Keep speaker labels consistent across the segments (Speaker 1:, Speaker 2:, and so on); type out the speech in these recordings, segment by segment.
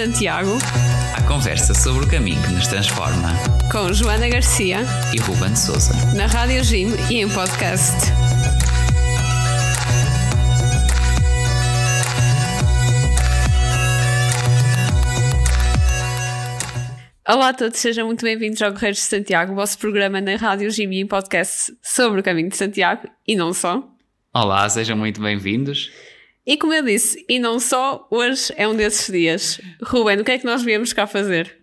Speaker 1: Santiago.
Speaker 2: A conversa sobre o caminho que nos transforma.
Speaker 1: Com Joana Garcia.
Speaker 2: E Ruben Souza.
Speaker 1: Na Rádio Jim e em podcast. Olá a todos, sejam muito bem-vindos ao Correios de Santiago, o vosso programa na Rádio e em podcast sobre o caminho de Santiago e não só.
Speaker 2: Olá, sejam muito bem-vindos.
Speaker 1: E como eu disse, e não só, hoje é um desses dias. Ruben, o que é que nós viemos cá fazer?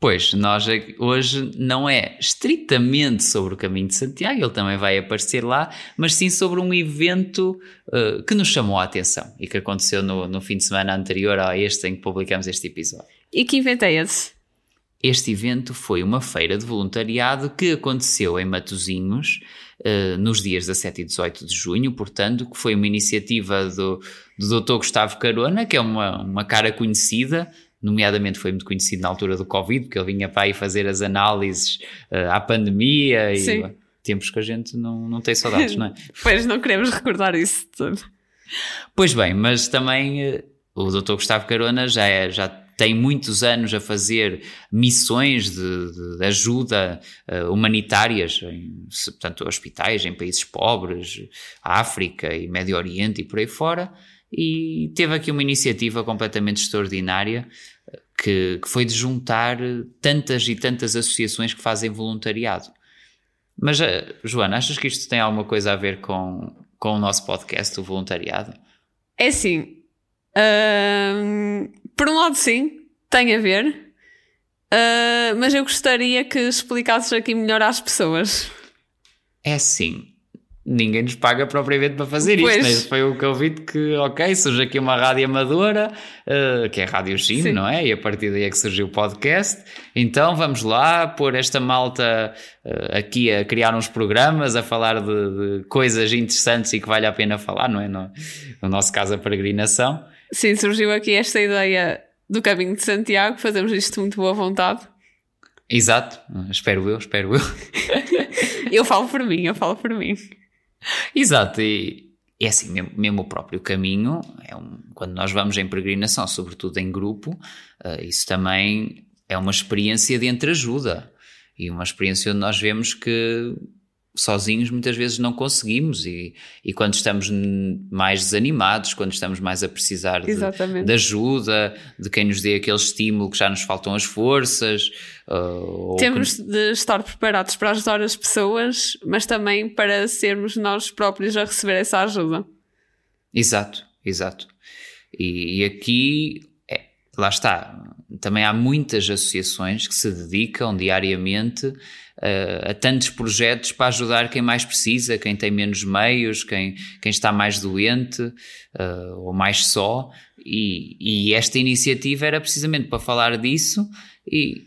Speaker 2: Pois, nós hoje não é estritamente sobre o caminho de Santiago, ele também vai aparecer lá, mas sim sobre um evento uh, que nos chamou a atenção e que aconteceu no, no fim de semana anterior a este em que publicamos este episódio.
Speaker 1: E que evento é esse?
Speaker 2: Este evento foi uma feira de voluntariado que aconteceu em Matosinhos uh, nos dias 17 e 18 de junho, portanto, que foi uma iniciativa do, do Dr. Gustavo Carona, que é uma, uma cara conhecida, nomeadamente foi muito conhecido na altura do Covid, porque ele vinha para aí fazer as análises uh, à pandemia
Speaker 1: Sim.
Speaker 2: e tempos que a gente não, não tem saudades, não é?
Speaker 1: pois não queremos recordar isso tudo.
Speaker 2: Pois bem, mas também uh, o Dr. Gustavo Carona já, é, já tem muitos anos a fazer missões de, de ajuda uh, humanitárias, em, portanto, hospitais em países pobres, África e Médio Oriente e por aí fora, e teve aqui uma iniciativa completamente extraordinária que, que foi de juntar tantas e tantas associações que fazem voluntariado. Mas, Joana, achas que isto tem alguma coisa a ver com, com o nosso podcast, o voluntariado?
Speaker 1: É. Uh, por um lado, sim, tem a ver. Uh, mas eu gostaria que explicasses aqui melhor às pessoas.
Speaker 2: É assim. Ninguém nos paga propriamente para fazer isto. Né? Foi o que eu vi que, ok, surge aqui uma rádio amadora, uh, que é a Rádio Chino, não é? E a partir daí é que surgiu o podcast. Então vamos lá pôr esta malta uh, aqui a criar uns programas, a falar de, de, coisas interessantes e que vale a pena falar, não é? No, no nosso caso, a peregrinação.
Speaker 1: Sim, surgiu aqui esta ideia do caminho de Santiago, fazemos isto muito boa vontade.
Speaker 2: Exato, espero eu, espero eu.
Speaker 1: eu falo por mim, eu falo por mim.
Speaker 2: Exato, e é assim, mesmo, mesmo o próprio caminho, é um, quando nós vamos em peregrinação, sobretudo em grupo, uh, isso também é uma experiência de entreajuda e uma experiência onde nós vemos que sozinhos muitas vezes não conseguimos e, e quando estamos mais desanimados, quando estamos mais a precisar de, de, ajuda, de quem nos dê aquele estímulo que já nos faltam as forças.
Speaker 1: Uh, Temos que... de estar preparados para ajudar as pessoas, mas também para sermos nós próprios a receber essa ajuda.
Speaker 2: Exato, exato. E, e aqui, lá está, também há muitas associações que se dedicam diariamente uh, a tantos projetos para ajudar quem mais precisa, quem tem menos meios, quem, quem está mais doente uh, ou mais só. E, e esta iniciativa era precisamente para falar disso e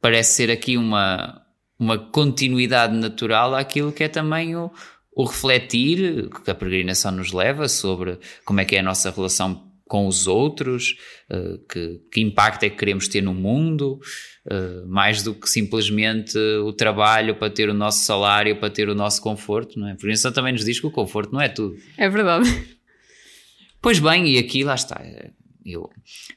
Speaker 2: parece ser aqui uma, uma continuidade natural àquilo que é também o, o refletir que a peregrinação nos leva sobre como é que é a nossa relação com os outros, uh, que, que, impacto é que queremos ter no mundo, uh, mais do que simplesmente o trabalho para ter o nosso salário, para ter o nosso conforto, não é? Por isso também nos diz que o conforto não é tudo.
Speaker 1: É verdade.
Speaker 2: Pois bem, e aqui lá está. Eu,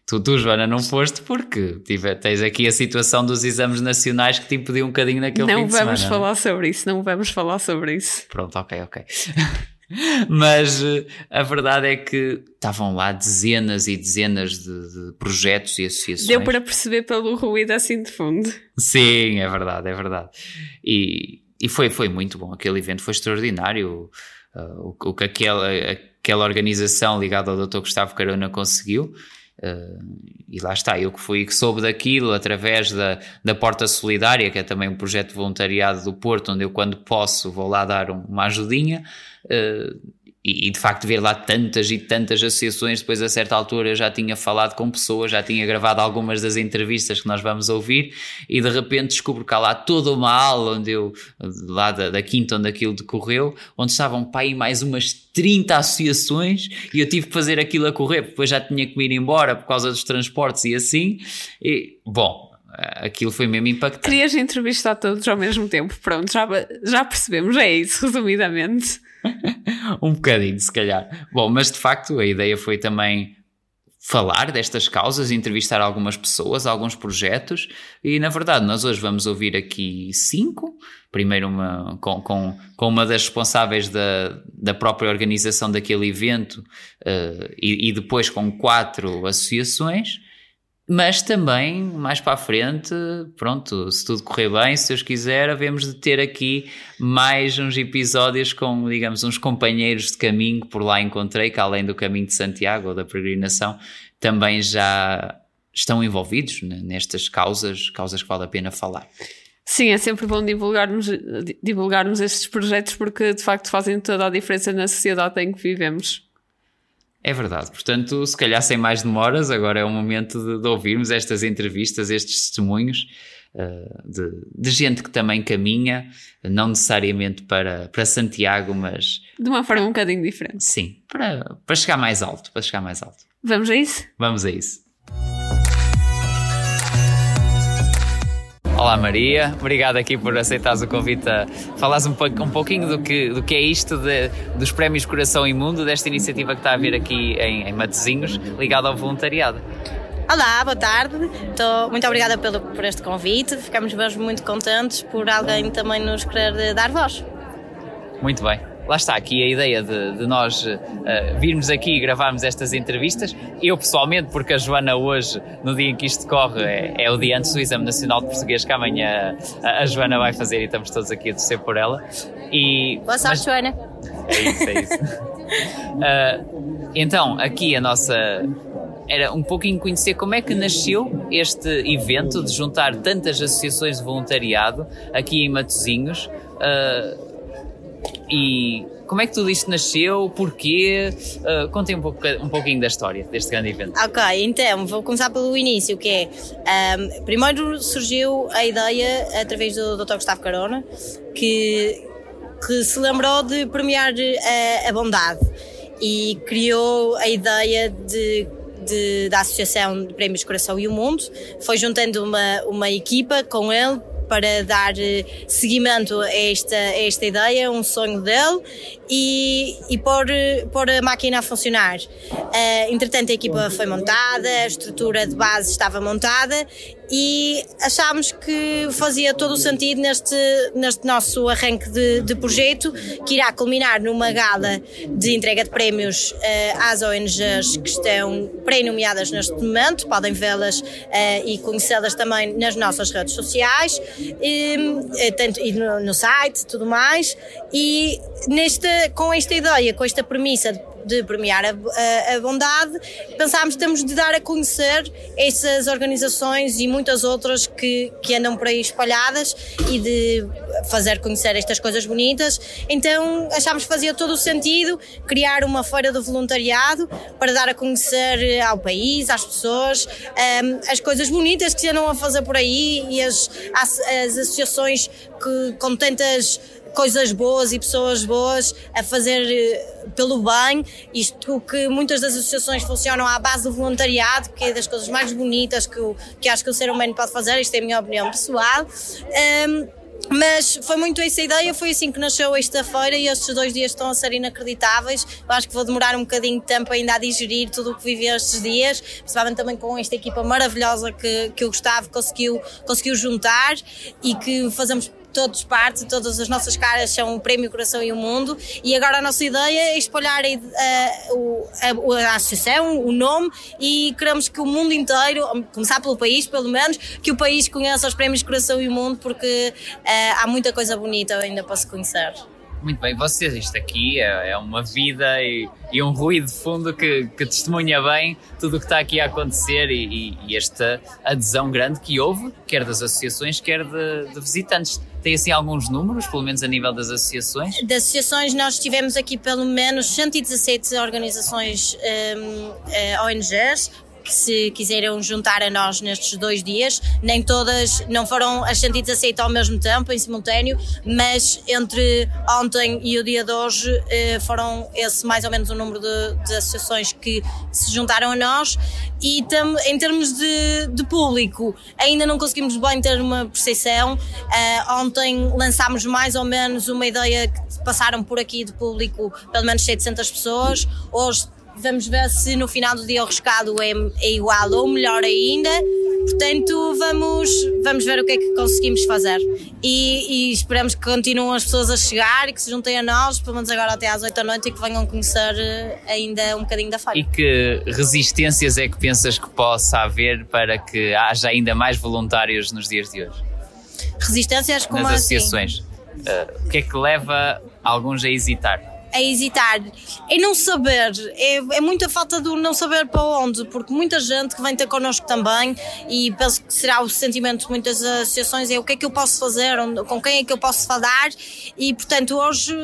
Speaker 2: tu, tu, Joana, não foste porque tive, tens aqui a situação dos exames nacionais que te impediu um bocadinho naquele
Speaker 1: não
Speaker 2: fim de semana.
Speaker 1: Não vamos falar sobre isso, não vamos falar sobre isso.
Speaker 2: Pronto, ok, ok. Mas eh, a verdade é que estavam lá dezenas e dezenas de, de, projetos e associações.
Speaker 1: Deu para perceber pelo ruído assim de fundo.
Speaker 2: Sim, é verdade, é verdade. E, e foi, foi muito bom. Aquele evento foi extraordinário. Uh, o, o, que aquela, aquela organização ligada ao Dr. Gustavo Carona conseguiu. Uh, e lá está, eu que fui que soube daquilo através da, da Porta Solidária, que é também um projeto de voluntariado do Porto, onde eu, quando posso, vou lá dar um, uma ajudinha. Uh, e, e, de facto ver lá tantas e tantas associações, depois a certa altura eu já tinha falado com pessoas, já tinha gravado algumas das entrevistas que nós vamos ouvir e de repente descubro que há lá toda uma aula onde eu, lá da, da quinta onde aquilo decorreu, onde estavam aí mais umas 30 associações e eu tive que fazer aquilo a correr, depois já tinha que ir embora por causa dos transportes e assim, e bom, aquilo foi mesmo impactante.
Speaker 1: Querias entrevistar todos ao mesmo tempo, pronto, já, já percebemos, é isso, resumidamente.
Speaker 2: um bocadinho, se calhar. Bom, mas de facto a ideia foi também falar destas causas, entrevistar algumas pessoas, alguns projetos, e na verdade nós hoje vamos ouvir aqui cinco. Primeiro uma, com, com, com uma das responsáveis da, da própria organização daquele evento uh, e, e depois com quatro associações mas também mais para a frente, pronto, se tudo correr bem, se Deus quiser, havemos de ter aqui mais uns episódios com, digamos, uns companheiros de caminho que por lá encontrei, que além do caminho de Santiago ou da peregrinação, também já estão envolvidos nestas causas, causas que vale a pena falar.
Speaker 1: Sim, é sempre bom divulgarmos, divulgarmos estes projetos porque de facto fazem toda a diferença na sociedade em que vivemos.
Speaker 2: É verdade. Portanto, se calhar sem mais demoras, agora é o momento de, de ouvirmos estas entrevistas, estes testemunhos uh, de, de, gente que também caminha, não necessariamente para, para Santiago, mas.
Speaker 1: De uma forma um bocadinho diferente.
Speaker 2: Sim, para, para chegar mais alto. Para chegar mais alto.
Speaker 1: Vamos a isso?
Speaker 2: Vamos a isso. Olá Maria, obrigado aqui por aceitares o convite a falares um, um pouquinho do que, do que é isto de, dos Prémios Coração Imundo, desta iniciativa que está a vir aqui em, em Matosinhos, ligada ao voluntariado.
Speaker 3: Olá, boa tarde. Estou muito obrigada pelo, por este convite. Ficamos mesmo muito contentes por alguém também nos querer dar voz.
Speaker 2: Muito bem lá está aqui a ideia de, de nós uh, virmos aqui e gravarmos estas entrevistas. Eu pessoalmente, porque a Joana hoje, no dia em que isto corre, é, é o dia antes do Exame Nacional de Português que amanhã a, a Joana vai fazer e estamos todos aqui a torcer por ela.
Speaker 3: E, Boa sorte, mas, Joana.
Speaker 2: É isso, é isso. uh, então, aqui a nossa era um pouquinho conhecer como é que nasceu este evento de juntar tantas associações de voluntariado aqui em Matosinhos. Uh, e como é que tudo isto nasceu? Porquê? Uh, contem um, pouco, um pouquinho da história deste grande evento.
Speaker 3: Ok, então vou começar pelo início, que é um, primeiro surgiu a ideia através do Dr. Gustavo Carona, que, que se lembrou de premiar a, a bondade e criou a ideia de de, da Associação de Prémios Coração e o Mundo, foi juntando uma, uma equipa com ele para dar eh, seguimento a esta, a esta ideia, um sonho dele e, e pôr, eh, pôr a máquina a funcionar. Uh, entretanto, a equipa foi montada, a estrutura de base estava montada e achámos que fazia todo o sentido neste, neste nosso arranque de, de projeto, que irá culminar numa gala de entrega de prémios uh, às ONGs que estão pré-nomeadas neste momento, podem vê-las uh, e conhecê-las também nas nossas redes sociais, e, tanto, e no, no site tudo mais, e nesta, com esta ideia, com esta premissa de de premiar a, a, a bondade, pensámos que temos de dar a conhecer essas organizações e muitas outras que, que andam por aí espalhadas e de fazer conhecer estas coisas bonitas. Então achámos que fazia todo o sentido criar uma feira do voluntariado para dar a conhecer ao país, às pessoas, um, as coisas bonitas que se andam a fazer por aí e as, as, as associações que, com tantas coisas boas e pessoas boas a fazer eh, pelo bem, isto que muitas das associações funcionam à base do voluntariado, que é das coisas mais bonitas que, o, que acho que o ser humano pode fazer, isto é a minha opinião pessoal. Um, mas foi muito essa ideia, foi assim que nasceu esta feira e estes dois dias estão a ser inacreditáveis. Eu acho que vou demorar um bocadinho de tempo ainda a digerir tudo o que vivi estes dias, principalmente também com esta equipa maravilhosa que, que o Gustavo conseguiu, conseguiu juntar e que fazemos todos parte, todas as nossas caras são o Prémio Coração e o Mundo e agora a nossa ideia é espalhar a, a, a, associação, o nome e queremos que o mundo inteiro, começar pelo país pelo menos, que o país conheça os Prémios Coração e o Mundo porque uh, há muita coisa bonita ainda para se conhecer.
Speaker 2: Muito bem, vocês, isto aqui é, é uma vida e, e, um ruído de fundo que, que testemunha bem tudo o que está aqui a acontecer e, e, esta adesão grande que houve, quer das associações, quer de, de visitantes. Tem assim alguns números, pelo menos a nível das associações?
Speaker 3: Das associações, nós tivemos aqui pelo menos 117 organizações um, eh, ONGs, que se quiseram juntar a nós nestes dois dias. Nem todas, não foram as 117 ao mesmo tempo, em simultâneo, mas entre ontem e o dia de hoje eh, foram esse mais ou menos o número de, de associações que se juntaram a nós. E tam, em termos de, de, público, ainda não conseguimos bem ter uma percepção. Uh, ontem lançámos mais ou menos uma ideia que passaram por aqui de público, pelo menos 700 pessoas. Hoje Vamos ver se no final do dia o rescaldo é, é igual ou melhor ainda. Portanto, vamos, vamos ver o que é que conseguimos fazer. E, e esperamos que continuem as pessoas a chegar e que se juntem a nós, pelo menos agora até às 8 da noite, e que venham conhecer eh, ainda um bocadinho da feira.
Speaker 2: E que resistências é que pensas que possa haver para que haja ainda mais voluntários nos dias de hoje?
Speaker 3: Resistências como
Speaker 2: Nas
Speaker 3: assim?
Speaker 2: associações. Uh, o que é que leva alguns a hesitar?
Speaker 3: A hesitar. É não saber, é, é muita falta do não saber para onde, porque muita gente que vem ter connosco também e penso que será o sentimento de muitas associações é o que é que eu posso fazer, com quem é que eu posso falar? E portanto hoje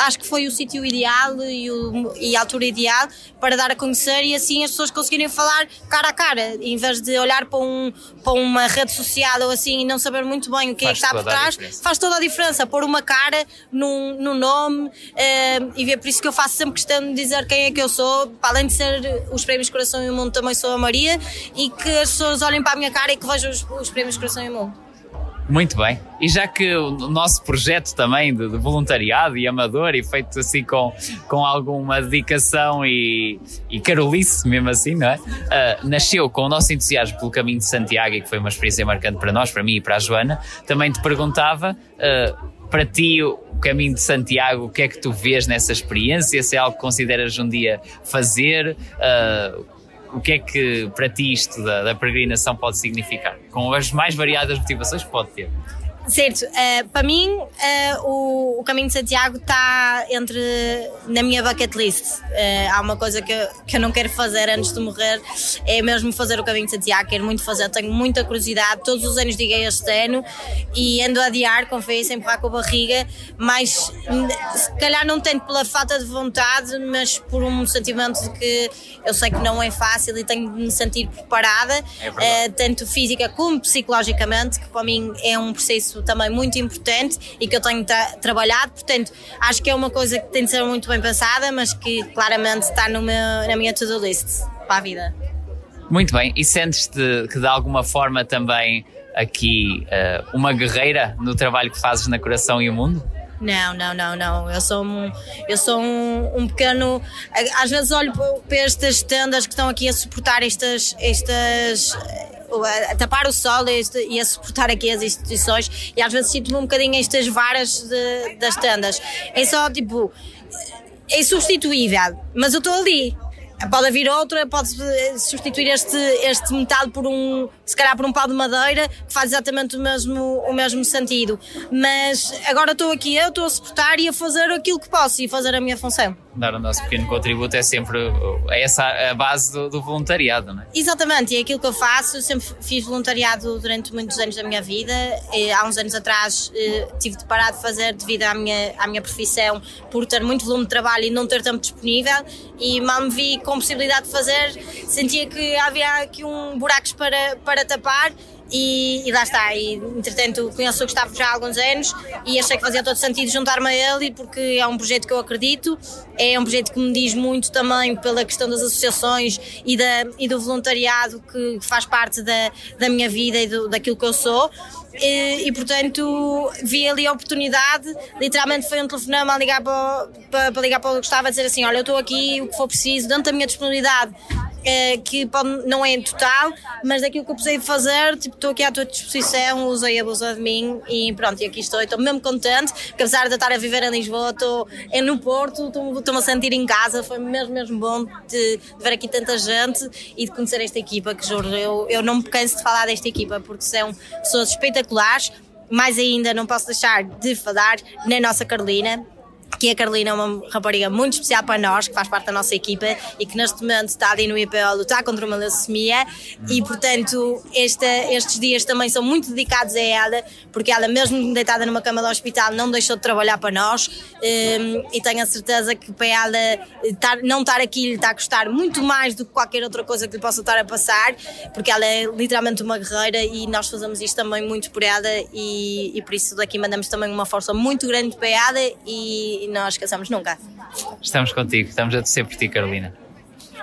Speaker 3: acho que foi o sítio ideal e, o, e a altura ideal para dar a conhecer e assim as pessoas conseguirem falar cara a cara, em vez de olhar para, um, para uma rede social ou assim e não saber muito bem o que faz é que está por trás, faz toda a diferença, pôr uma cara no, no nome uh, e é por isso que eu faço sempre questão de dizer quem é que eu sou, além de ser os Prémios Coração e o Mundo, também sou a Maria e que as pessoas olhem para a minha cara e que vejam os, os Prémios Coração e o Mundo.
Speaker 2: Muito bem. E já que o nosso projeto também de, de, voluntariado e amador e feito assim com, com alguma dedicação e, e carolice, mesmo assim, não é? Uh, nasceu com o nosso entusiasmo pelo caminho de Santiago e que foi uma experiência marcante para nós, para mim e para a Joana, também te perguntava. Uh, para ti, o caminho de Santiago, o que é que tu vês nessa experiência? Se é algo que consideras um dia fazer? Uh, o que é que para ti isto da, da peregrinação pode significar? Com as mais variadas motivações que pode ter.
Speaker 3: Certo, uh, para mim uh, o, o, Caminho de Santiago está entre na minha bucket list. Uh, há uma coisa que eu, que eu não quero fazer antes de morrer, é mesmo fazer o Caminho de Santiago. Quero muito fazer, tenho muita curiosidade. Todos os anos digo este ano e ando a adiar, confesso, sem empurrar com a barriga, mas se calhar não tanto pela falta de vontade, mas por um sentimento de que eu sei que não é fácil e tenho de me sentir preparada,
Speaker 2: é
Speaker 3: tanto física como psicologicamente, que para mim é um processo também muito importante e que eu tenho tra trabalhado, portanto, acho que é uma coisa que tem de ser muito bem pensada, mas que claramente está meu, na minha to-do list para a vida.
Speaker 2: Muito bem, e sentes-te que de alguma forma também aqui uh, uma guerreira no trabalho que fazes na Coração e o Mundo?
Speaker 3: Não, não, não, não. Eu sou um, eu sou um, um pequeno. Às vezes olho para estas tendas que estão aqui a suportar estas, estas a tapar o sol e a suportar aqui as instituições e às vezes sinto-me um bocadinho estas varas de, das tendas. É só tipo, é substituível, mas eu estou ali. Pode vir outra, pode substituir este, este metal por um, se calhar por um pau de madeira, que faz exatamente o mesmo, o mesmo sentido. Mas agora estou aqui, eu estou a suportar e a fazer aquilo que posso e fazer a minha função.
Speaker 2: Dar o nosso pequeno contributo é sempre é essa a base do, do voluntariado, não é?
Speaker 3: Exatamente, é aquilo que eu faço. Eu sempre fiz voluntariado durante muitos anos da minha vida. Há uns anos atrás eh, tive de parar de fazer devido à minha, à minha profissão, por ter muito volume de trabalho e não ter tempo disponível. E mal me vi com possibilidade de fazer, sentia que havia aqui um buracos para, para tapar e, e, lá está. E, entretanto, conheço o Gustavo já há alguns anos e achei que fazia todo sentido juntar-me a ele, porque é um projeto que eu acredito, é um projeto que me diz muito também pela questão das associações e, da, e do voluntariado que faz parte da, da minha vida e do, daquilo que eu sou. E, e, portanto vi ali a oportunidade. Literalmente foi um telefonema a ligar para, para, para ligar para o Gustavo a dizer assim: Olha, eu estou aqui, o que for preciso, dentro da minha disponibilidade que pode, não é total, mas daquilo que eu precisei fazer, tipo, estou aqui à tua disposição, usei a bolsa de mim e pronto, e aqui estou, estou mesmo contente, apesar de eu estar a viver em Lisboa, estou é no Porto, estou-me a sentir em casa, foi mesmo, mesmo bom de, de, ver aqui tanta gente e de conhecer esta equipa, que juro, eu, eu não me canso de falar desta equipa, porque são pessoas espetaculares, mais ainda não posso deixar de falar na nossa Carolina, que a Carolina é uma rapariga muito especial para nós, que faz parte da nossa equipa e que neste momento está ali no IPO a lutar contra uma leucemia. E portanto esta, estes dias também são muito dedicados a ela, porque ela mesmo deitada numa cama do hospital não deixou de trabalhar para nós. Um, e tenho a certeza que para ela estar, não estar aqui lhe está a custar muito mais do que qualquer outra coisa que lhe possa estar a passar, porque ela é literalmente uma guerreira e nós fazemos isto também muito por ela e, e por isso daqui mandamos também uma força muito grande para ela e e não esqueçamos nunca.
Speaker 2: Estamos contigo, estamos a torcer por ti, Carolina.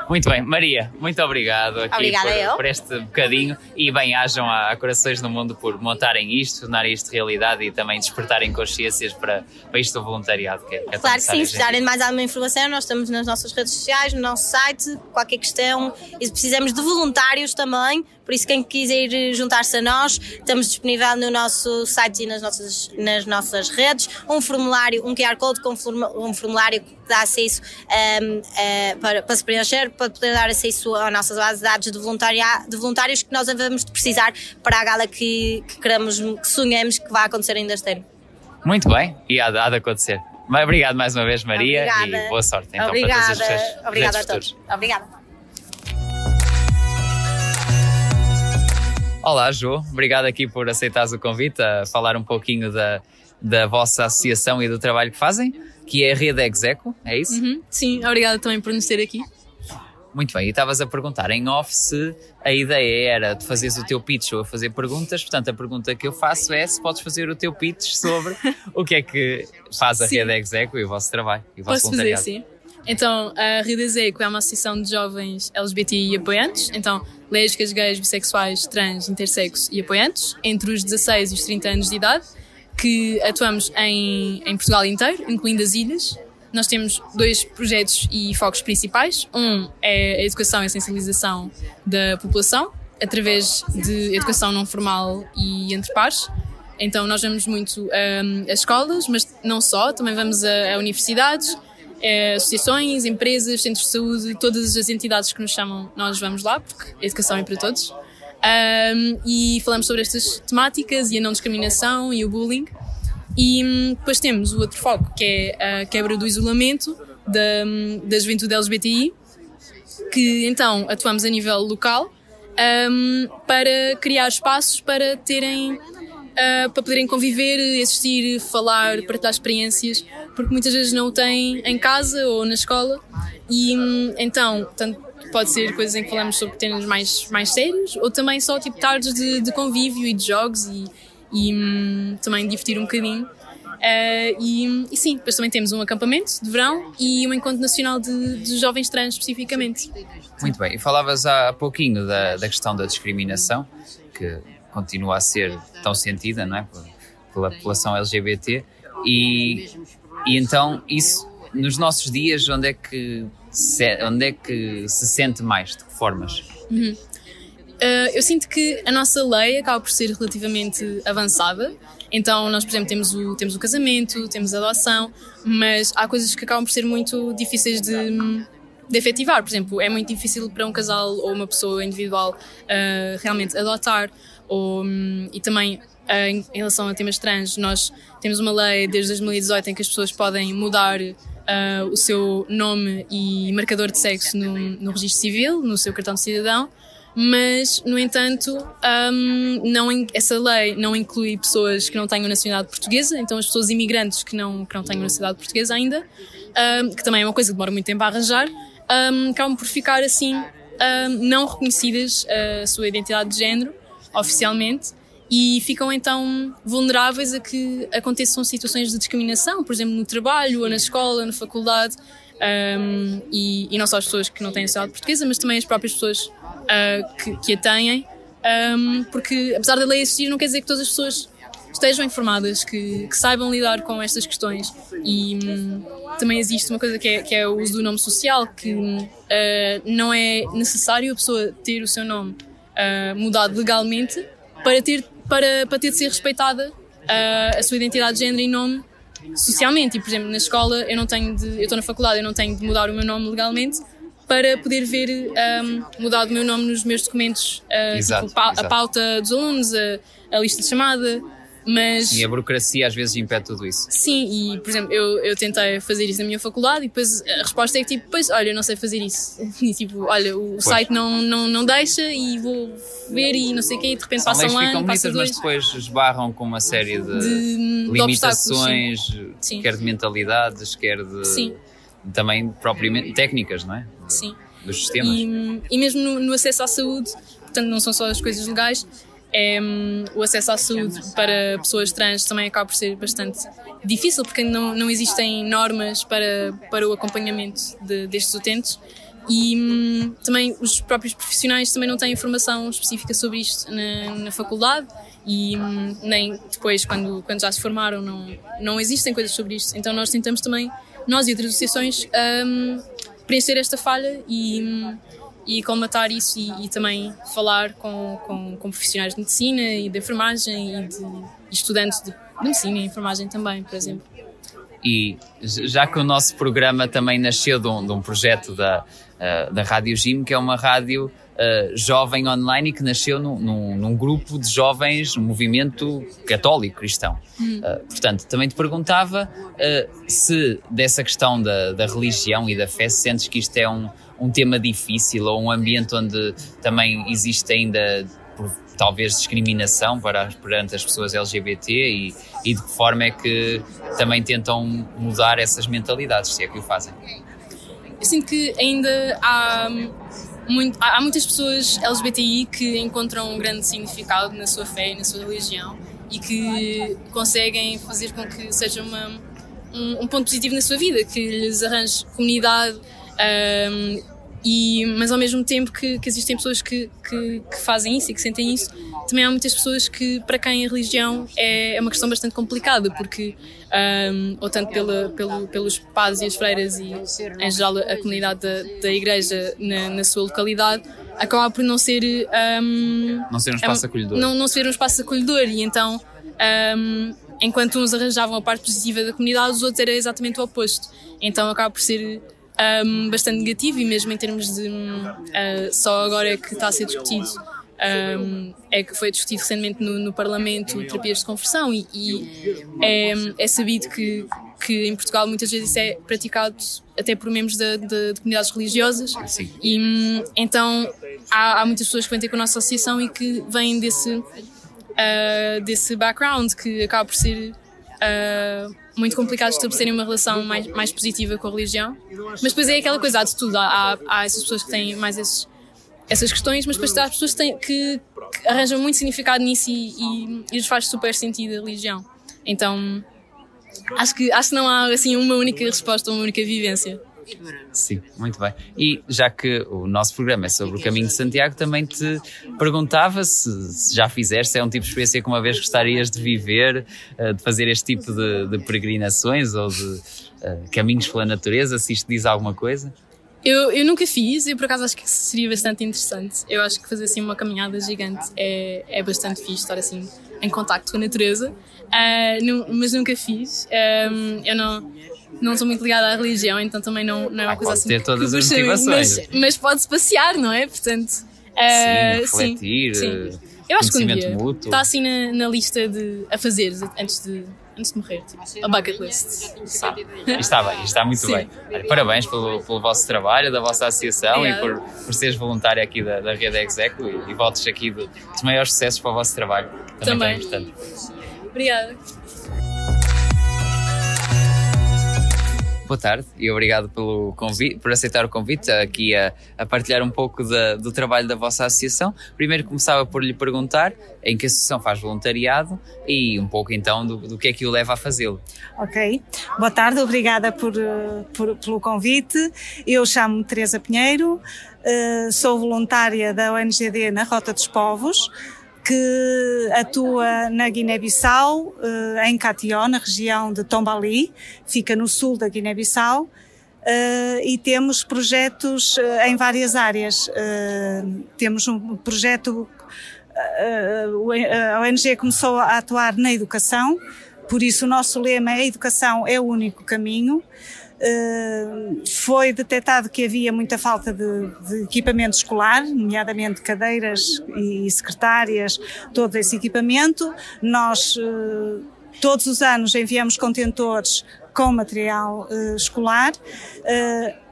Speaker 2: Muito bem, Maria, muito obrigado aqui
Speaker 3: Obrigada
Speaker 2: por, por este bocadinho e bem-ajam a, a Corações no Mundo por montarem isto, tornarem isto realidade e também despertarem consciências para, para isto do voluntariado. Que é, que é
Speaker 3: Claro que sim, se precisarem de mais alguma informação, nós estamos nas nossas redes sociais, no nosso site, qualquer questão. E precisamos de voluntários também, por isso quem quiser juntar-se a nós, estamos disponível no nosso site e nas nossas, nas nossas redes, um formulário, um QR Code com um formulário que dá acesso ahm, eh, para, para se preencher, para poder dar acesso à nossa base de dados de, voluntaria, de voluntários que nós vamos precisar para a gala que, que queremos, que sonhamos que vai acontecer ainda este ano.
Speaker 2: Muito bem, e há, de- há de acontecer. Mas Obrigado mais uma vez, Maria,
Speaker 3: Obrigada.
Speaker 2: e boa sorte então
Speaker 3: obrigada,
Speaker 2: para
Speaker 3: obrigada a
Speaker 2: futuros.
Speaker 3: todos. Obrigada.
Speaker 2: Olá, Jo. Obrigado aqui por aceitares o convite a falar um pouquinho da, da vossa associação e do trabalho que fazem, que é a Rede Execo, é isso?
Speaker 4: Uhum. Sim, obrigada também por nos ter aqui.
Speaker 2: Muito bem, e estavas a perguntar em off se a ideia era de fazeres o teu pitch ou a fazer perguntas, portanto a pergunta que eu faço é se podes fazer o teu pitch sobre o que é que faz a
Speaker 4: Sim.
Speaker 2: Rede Execo e o vosso trabalho e o vosso
Speaker 4: Posso fazer, sim. Então, a Rede Execo é uma associação de jovens LGBTI apoiantes, então lésbicas, gays, bissexuais, trans, intersexos e apoiantes, entre os 16 e os 30 anos de idade, que atuamos em, em Portugal inteiro, incluindo as ilhas. Nós temos dois projetos e focos principais. Um é a educação e a sensibilização da população, através de educação não formal e entre pares. Então, nós vamos muito hum, a escolas, mas não só, também vamos a, a universidades, eh, associações, empresas, centros de saúde, todas as entidades que nos chamam, nós vamos lá, porque a educação é para todos. Um, e falamos sobre estas temáticas e a não discriminação e o bullying. E hum, depois temos o outro foco, que é a quebra do isolamento da, hum, da juventude LGBTI, que então atuamos a nível local hum, para criar espaços para terem ah, para poderem conviver, existir, falar, partilhar experiências, porque muitas vezes não o têm em casa ou na escola. E hum, então, tanto pode ser coisas em que falamos sobre temas mais, mais sérios, ou também só tipo tardes de, de convívio e de jogos e, e hum, também divertir um bocadinho. Ah, e, e sim, depois também temos um acampamento de verão e um encontro nacional de, de jovens trans especificamente.
Speaker 2: Muito bem, e falavas há pouquinho da, da questão da discriminação, que continua a ser tão sentida, não é? Pela população LGBT, e, e então isso, nos nossos dias, onde é que se, onde é que se sente mais? De que formas?
Speaker 4: Uh, eu sinto que a nossa lei acaba por ser relativamente avançada. Então, nós, por exemplo, temos o, temos o casamento, temos a adoção, mas há coisas que acabam por ser muito difíceis de, de efetivar. Por exemplo, é muito difícil para um casal ou uma pessoa individual uh, realmente adotar. Ou, e também, uh, em, relação a temas trans, nós temos uma lei desde 2018 em que as pessoas podem mudar uh, o seu nome e marcador de sexo no, no registro civil, no seu cartão de cidadão mas, no entanto, hum, não, essa lei não inclui pessoas que não tenham nacionalidade portuguesa, então as pessoas imigrantes que não, que não tenham nacionalidade portuguesa ainda, hum, que também é uma coisa que demora muito tempo a arranjar, hum, acabam por ficar assim hum, não reconhecidas a sua identidade de género oficialmente e ficam então vulneráveis a que aconteçam situações de discriminação, por exemplo, no trabalho, ou na escola, na faculdade, um, e, e não só as pessoas que não têm nacionalidade portuguesa, mas também as próprias pessoas uh, que, que a têm, um, porque apesar da lei existir, não quer dizer que todas as pessoas estejam informadas, que, que saibam lidar com estas questões. E hum, também existe uma coisa que é, que é o uso do nome social, que uh, não é necessário a pessoa ter o seu nome uh, mudado legalmente para ter, para, para ter de ser respeitada uh, a sua identidade de género e nome socialmente. E, por exemplo, na escola eu não tenho de, eu estou na faculdade, eu não tenho de mudar o meu nome legalmente para poder ver um, mudado o meu nome nos meus documentos, uh,
Speaker 2: Exato,
Speaker 4: tipo, pa-
Speaker 2: exato.
Speaker 4: a pauta dos alunos, a, a lista de chamada, mas
Speaker 2: E a burocracia às vezes impede tudo isso.
Speaker 4: sim, e por exemplo, eu, eu tentei fazer isso na minha faculdade e depois a resposta é que tipo, pois, olha, eu não sei fazer isso. E tipo, olha, o site não, não, não deixa e vou ver e não sei o quê, e de repente
Speaker 2: São
Speaker 4: passa um ano, passa
Speaker 2: bonitas, mas
Speaker 4: dois.
Speaker 2: depois esbarram com uma série de,
Speaker 4: De- de
Speaker 2: limitações,
Speaker 4: Sim.
Speaker 2: quer de mentalidades, quer de
Speaker 4: Sim.
Speaker 2: também propriamente técnicas, não é?
Speaker 4: Sim.
Speaker 2: Dos sistemas.
Speaker 4: E, e mesmo no, no acesso à saúde, portanto, não são só as coisas legais, é, hum, o acesso à saúde para pessoas trans também acaba por ser bastante difícil, porque não, não existem normas para, para o acompanhamento de- destes utentes. e hum, também os próprios profissionais também não têm informação específica sobre isto na, na faculdade e hum, nem depois quando, quando já se formaram não, não existem coisas sobre isto. Então nós tentamos também, nós e outras associações, um, preencher esta falha e, hum, e colmatar isso e, e, também falar com, com, com, profissionais de medicina e de enfermagem e de, estudantes de, de medicina e enfermagem também, por exemplo.
Speaker 2: E já que o nosso programa também nasceu de um, de um projeto da, uh, da Rádio Gym, que é uma rádio uh, jovem online e que nasceu num, num, num, grupo de jovens, um movimento católico cristão. Hum. Uh, portanto, também te perguntava se dessa questão da, da religião e da fé, sentes que isto é um, um tema difícil ou um ambiente onde também existe ainda talvez discriminação para, perante as pessoas LGBT e, e de que forma é que também tentam mudar essas mentalidades, se é que o fazem?
Speaker 4: Eu sinto que ainda há, muito, há muitas pessoas LGBTI que encontram um grande significado na sua fé e na sua religião e que conseguem fazer com que seja uma, um, um ponto positivo na sua vida, que lhes arranje comunidade um, e, mas ao mesmo tempo que, que existem pessoas que, que, que, fazem isso e que sentem isso, também há muitas pessoas que, para quem a religião é, é uma questão bastante complicada, porque, um, ou tanto pela, pelo, pelos padres e as freiras e, em geral, a comunidade da, da igreja na, na sua localidade, acaba por não ser. Um,
Speaker 2: não ser um espaço acolhedor.
Speaker 4: Não, não ser um espaço acolhedor, e então. Um, enquanto uns arranjavam a parte positiva da comunidade, os outros era exatamente o oposto. Então acaba por ser um, bastante negativo e mesmo em termos de uh, só agora é que está a ser discutido um, é que foi discutido recentemente no, no Parlamento terapias de conversão e, e é, é, sabido que, que em Portugal muitas vezes isso é praticado até por membros de, de, de comunidades religiosas
Speaker 2: Sim.
Speaker 4: e então há, há, muitas pessoas que vêm ter com a nossa associação e que vêm desse, uh, desse background que acaba por ser uh, muito complicado estabelecerem uma relação mais, mais positiva com a religião. Mas depois é aquela coisa, há de tudo. Há, há essas pessoas que têm mais esses, essas questões, mas depois há pessoas que, têm, que, que arranjam muito significado nisso e, lhes faz super sentido a religião. Então, acho que, acho que não há assim uma única resposta, uma única vivência.
Speaker 2: Sim, muito bem. E já que o nosso programa é sobre o caminho de Santiago, também te perguntava se, se já fizeste, é um tipo de experiência que uma vez gostarias de viver, eh, de fazer este tipo de, de peregrinações ou de uh, caminhos pela natureza, se isto diz alguma coisa?
Speaker 4: Eu, eu nunca fiz e por acaso acho que seria bastante interessante. Eu acho que fazer assim uma caminhada gigante é, é bastante fixe, estar assim em contacto com a natureza, uh, não, mas nunca fiz. Um, eu não não sou muito ligada à religião, então também não, não é uma ah, coisa
Speaker 2: pode
Speaker 4: assim.
Speaker 2: ter todas as motivações.
Speaker 4: Mas, mas pode-se passear, não é? Portanto.
Speaker 2: Uh, sim, refletir. Sim, sim.
Speaker 4: Eu acho que um
Speaker 2: dia mútuo.
Speaker 4: está assim na, na, lista de a fazer antes de, antes de morrer, tipo, a bucket list.
Speaker 2: Está, está bem, está muito sim. bem. Parabéns pelo, pelo vosso trabalho, da vossa associação Obrigada. e por, por seres voluntária aqui da, da Rede Execo e, e voltes aqui do, dos maiores sucessos para o vosso trabalho. Também, Também. importante.
Speaker 4: Obrigada.
Speaker 2: Boa tarde e obrigado pelo convite, por aceitar o convite aqui a, a partilhar um pouco da, do trabalho da vossa associação. Primeiro começava por lhe perguntar em que associação faz voluntariado e um pouco então do, do que é que o leva a fazê-lo.
Speaker 5: Ok, boa tarde, obrigada por, por pelo convite. Eu chamo-me Teresa Pinheiro, eh, sou voluntária da ONGD na Rota dos Povos que atua na Guiné-Bissau, eh, em Catió, na região de Tombali, fica no sul da Guiné-Bissau, Uh, e temos projetos uh, em várias áreas. Temos um projeto, a ONG começou a atuar na educação, por isso o nosso lema é educação é o único caminho. Foi detectado que havia muita falta de, de, equipamento escolar, nomeadamente cadeiras e secretárias, todo esse equipamento. Nós, uh, todos os anos, enviamos contentores com material uh, escolar.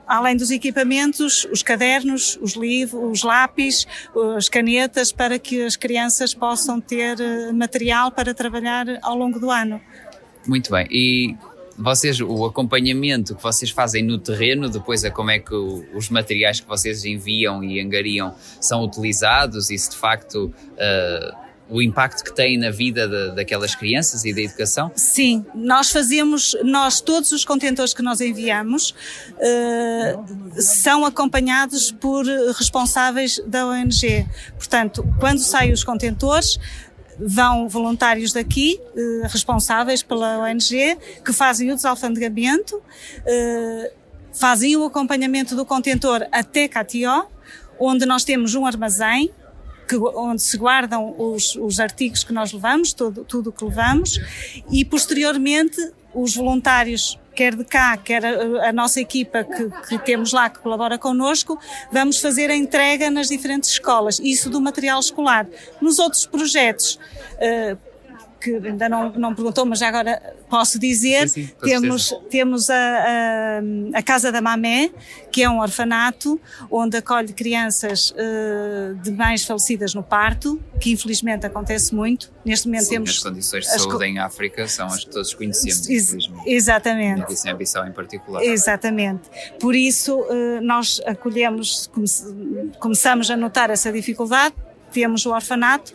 Speaker 5: Além dos equipamentos, os cadernos, os livros, os lápis, as canetas, para que as crianças possam ter material para trabalhar ao longo do ano.
Speaker 2: Muito bem. E vocês, o acompanhamento que vocês fazem no terreno, depois a como é que os materiais que vocês enviam e angariam são utilizados e se de facto uh, o impacto que tem na vida de, daquelas crianças e da educação?
Speaker 5: Sim, nós fazemos, nós todos os contentores que nós enviamos uh, são acompanhados por responsáveis da ONG. Portanto, quando saem os contentores, vão voluntários daqui, uh, responsáveis pela ONG, que fazem o desalfandegamento, uh, fazem o acompanhamento do contentor até Catió, onde nós temos um armazém que, onde se guardam os, os artigos que nós levamos, tudo, tudo o que levamos, e posteriormente os voluntários, quer de cá, quer a, a nossa equipa que, que, temos lá, que colabora connosco, vamos fazer a entrega nas diferentes escolas, isso do material escolar. Nos outros projetos, uh, que ainda não, não perguntou, mas já agora posso dizer, sim, sim, temos, temos a, a, a, Casa da Mamé, que é um orfanato onde acolhe crianças uh, de mães falecidas no parto, que infelizmente acontece muito. Neste momento
Speaker 2: sim,
Speaker 5: temos...
Speaker 2: As condições de saúde em África são as que todos conhecemos,
Speaker 5: Ex Exatamente.
Speaker 2: Na Guiné-Bissau em particular.
Speaker 5: Exatamente. Por isso, uh, nós acolhemos, come começamos a notar essa dificuldade, temos o orfanato,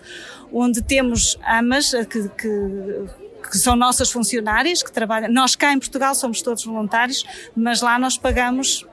Speaker 5: onde temos amas que, que que são nossas funcionárias, que trabalham. Nós cá em Portugal somos todos voluntários, mas lá nós pagamos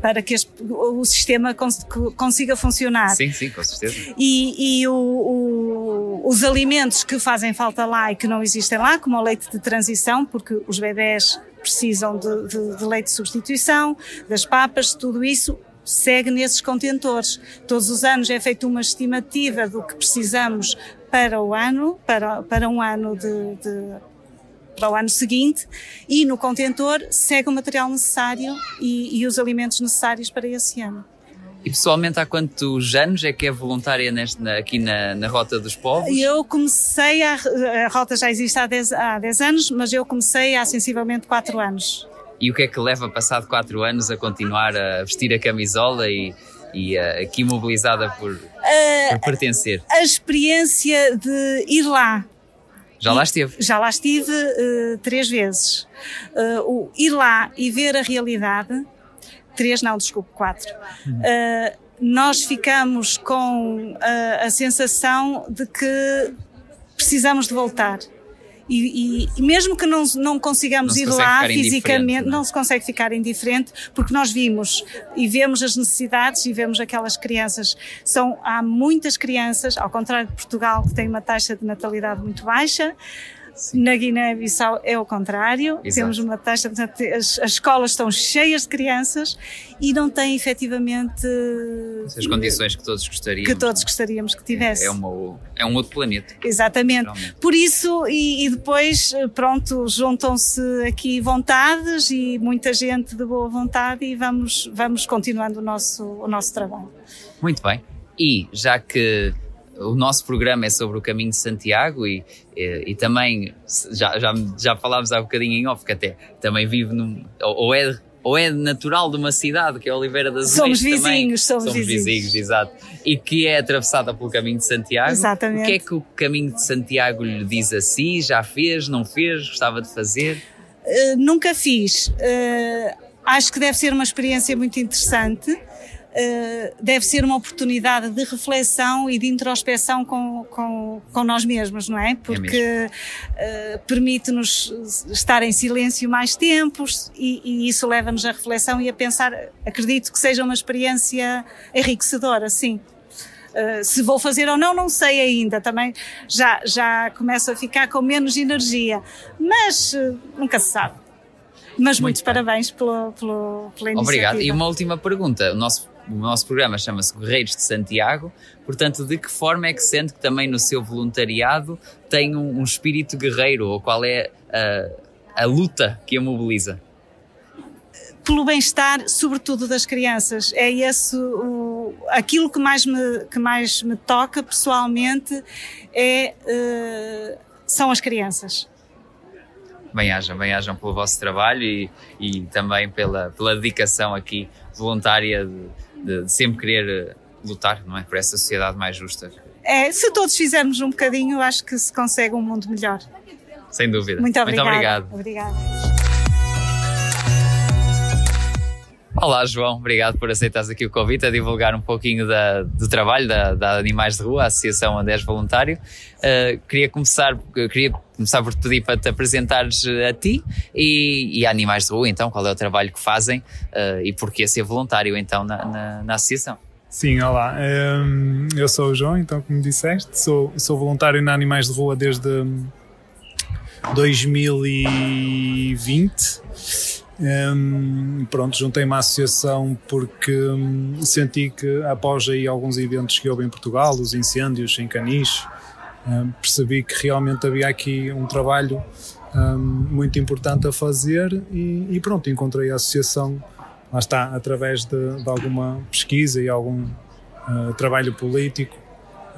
Speaker 5: para que este, o sistema cons, consiga funcionar.
Speaker 2: Sim, sim, com certeza.
Speaker 5: E, e o, o, os alimentos que fazem falta lá e que não existem lá, como o leite de transição, porque os bebés precisam de, de, de leite de substituição, das papas, tudo isso segue nesses contentores. Todos os anos é feita uma estimativa do que precisamos para o ano, para, para um ano de, de para o ano seguinte e no contentor segue o material necessário e, e, os alimentos necessários para esse ano.
Speaker 2: E pessoalmente há quantos anos é que é voluntária neste, aqui na, na Rota dos Povos?
Speaker 5: Eu comecei, a, a rota já existe há 10, há 10 anos, mas eu comecei há sensivelmente 4 anos.
Speaker 2: E o que é que leva, passado quatro anos, a continuar a vestir a camisola e, e uh, aqui mobilizada por, uh, por pertencer?
Speaker 5: A experiência de ir lá.
Speaker 2: Já lá esteve?
Speaker 5: Já lá estive uh, três vezes. Uh, o ir lá e ver a realidade, três não, desculpe, quatro. Uh, nós ficamos com a sensação de que precisamos de voltar e, e, mesmo que não, não consigamos não ir lá fisicamente, não? É? não se consegue ficar indiferente, porque nós vimos e vemos as necessidades e vemos aquelas crianças. São, há muitas crianças, ao contrário de Portugal, que tem uma taxa de natalidade muito baixa, Sim. Na Guiné-Bissau é o contrário. Exato. Temos uma taxa, portanto, as, as, escolas estão cheias de crianças e não têm efetivamente
Speaker 2: as condições que todos gostaríamos.
Speaker 5: Que todos gostaríamos que tivesse.
Speaker 2: É, é, uma, é um outro planeta.
Speaker 5: Exatamente. Por isso, e, e depois, pronto, juntam-se aqui vontades e muita gente de boa vontade e vamos, vamos continuando o nosso, o nosso trabalho.
Speaker 2: Muito bem. E já que o nosso programa é sobre o caminho de Santiago e, e, e, também já, já, já falámos há um bocadinho em off que até também vive num, ou, é ou é natural de uma cidade que é Oliveira das
Speaker 5: Somos vizinhos, também, somos,
Speaker 2: somos vizinhos. vizinhos. exato. E que é atravessada pelo caminho de Santiago.
Speaker 5: Exatamente.
Speaker 2: O que é que o caminho de Santiago lhe diz a si? Já fez? Não fez? Gostava de fazer?
Speaker 5: Uh, nunca fiz. Uh, acho que deve ser uma experiência muito interessante. Eh, deve ser uma oportunidade de reflexão e de introspeção com, com, com nós mesmos, não é? Porque é uh, permite-nos estar em silêncio mais tempos e, e isso leva-nos à reflexão e a pensar. Acredito que seja uma experiência enriquecedora, sim. Uh, se vou fazer ou não, não sei ainda. Também já, já começo a ficar com menos energia. Mas uh, nunca se sabe. Mas Muito muitos bem. parabéns pelo, pelo, pela iniciativa.
Speaker 2: Obrigado. E uma última pergunta. O nosso o nosso programa chama-se Guerreiros de Santiago, portanto, de que forma é que sente que também no seu voluntariado tem um, um espírito guerreiro, ou qual é a, a luta que a mobiliza?
Speaker 5: pelo bem-estar, sobretudo das crianças. É esse o, aquilo que mais me, que mais me toca pessoalmente é, uh, são as crianças.
Speaker 2: Bem-ajam, bem-ajam pelo vosso trabalho e, e também pela, pela dedicação aqui voluntária de, de, sempre querer eh, lutar não é, por essa sociedade mais justa.
Speaker 5: É, se todos fizermos um bocadinho, acho que se consegue um mundo melhor.
Speaker 2: Sem dúvida.
Speaker 5: Muito,
Speaker 2: Muito obrigado.
Speaker 5: Obrigada.
Speaker 2: Olá, João. Obrigado por aceitares aqui o convite a divulgar um pouquinho da, do trabalho da, da Animais de Rua, a associação onde és voluntário. Uh, queria, começar, queria começar por te pedir para te apresentares a ti e, e a Animais de Rua, então, qual é o trabalho que fazem uh, e porquê ser voluntário, então, na, na, na associação.
Speaker 6: Sim, olá. Um, eu sou o João, então, como disseste, sou, sou voluntário na Animais de Rua desde 2020 um, pronto, juntei-me à associação porque um, senti que após aí alguns eventos que houve em Portugal, os incêndios em Canis, um, percebi que realmente havia aqui um trabalho muito importante a fazer e, e, pronto, encontrei a associação, lá está, através de, de alguma pesquisa e algum uh, trabalho político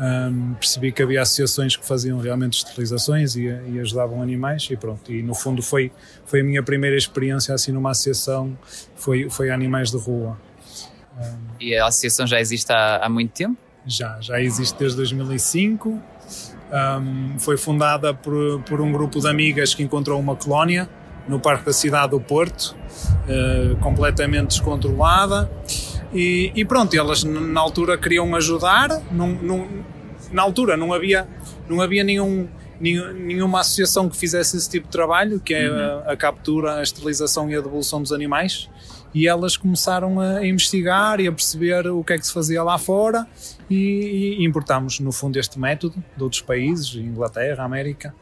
Speaker 6: um, percebi que havia associações que faziam realmente esterilizações e, e, ajudavam animais e pronto, e no fundo foi, foi a minha primeira experiência assim numa associação, foi, foi Animais de Rua.
Speaker 2: Um, e a associação já existe há, há muito tempo?
Speaker 6: Já, já existe desde 2005, um, foi fundada por, por um grupo de amigas que encontrou uma colónia no Parque da Cidade do Porto, uh, completamente descontrolada, e, e, pronto, elas na altura queriam ajudar, na altura não havia, não havia nenhum, nenhuma associação que fizesse esse tipo de trabalho, que é uhum. a, a, captura, a esterilização e a devolução dos animais, e elas começaram a investigar e a perceber o que é que se fazia lá fora e, e importámos no fundo este método de outros países, Inglaterra, América.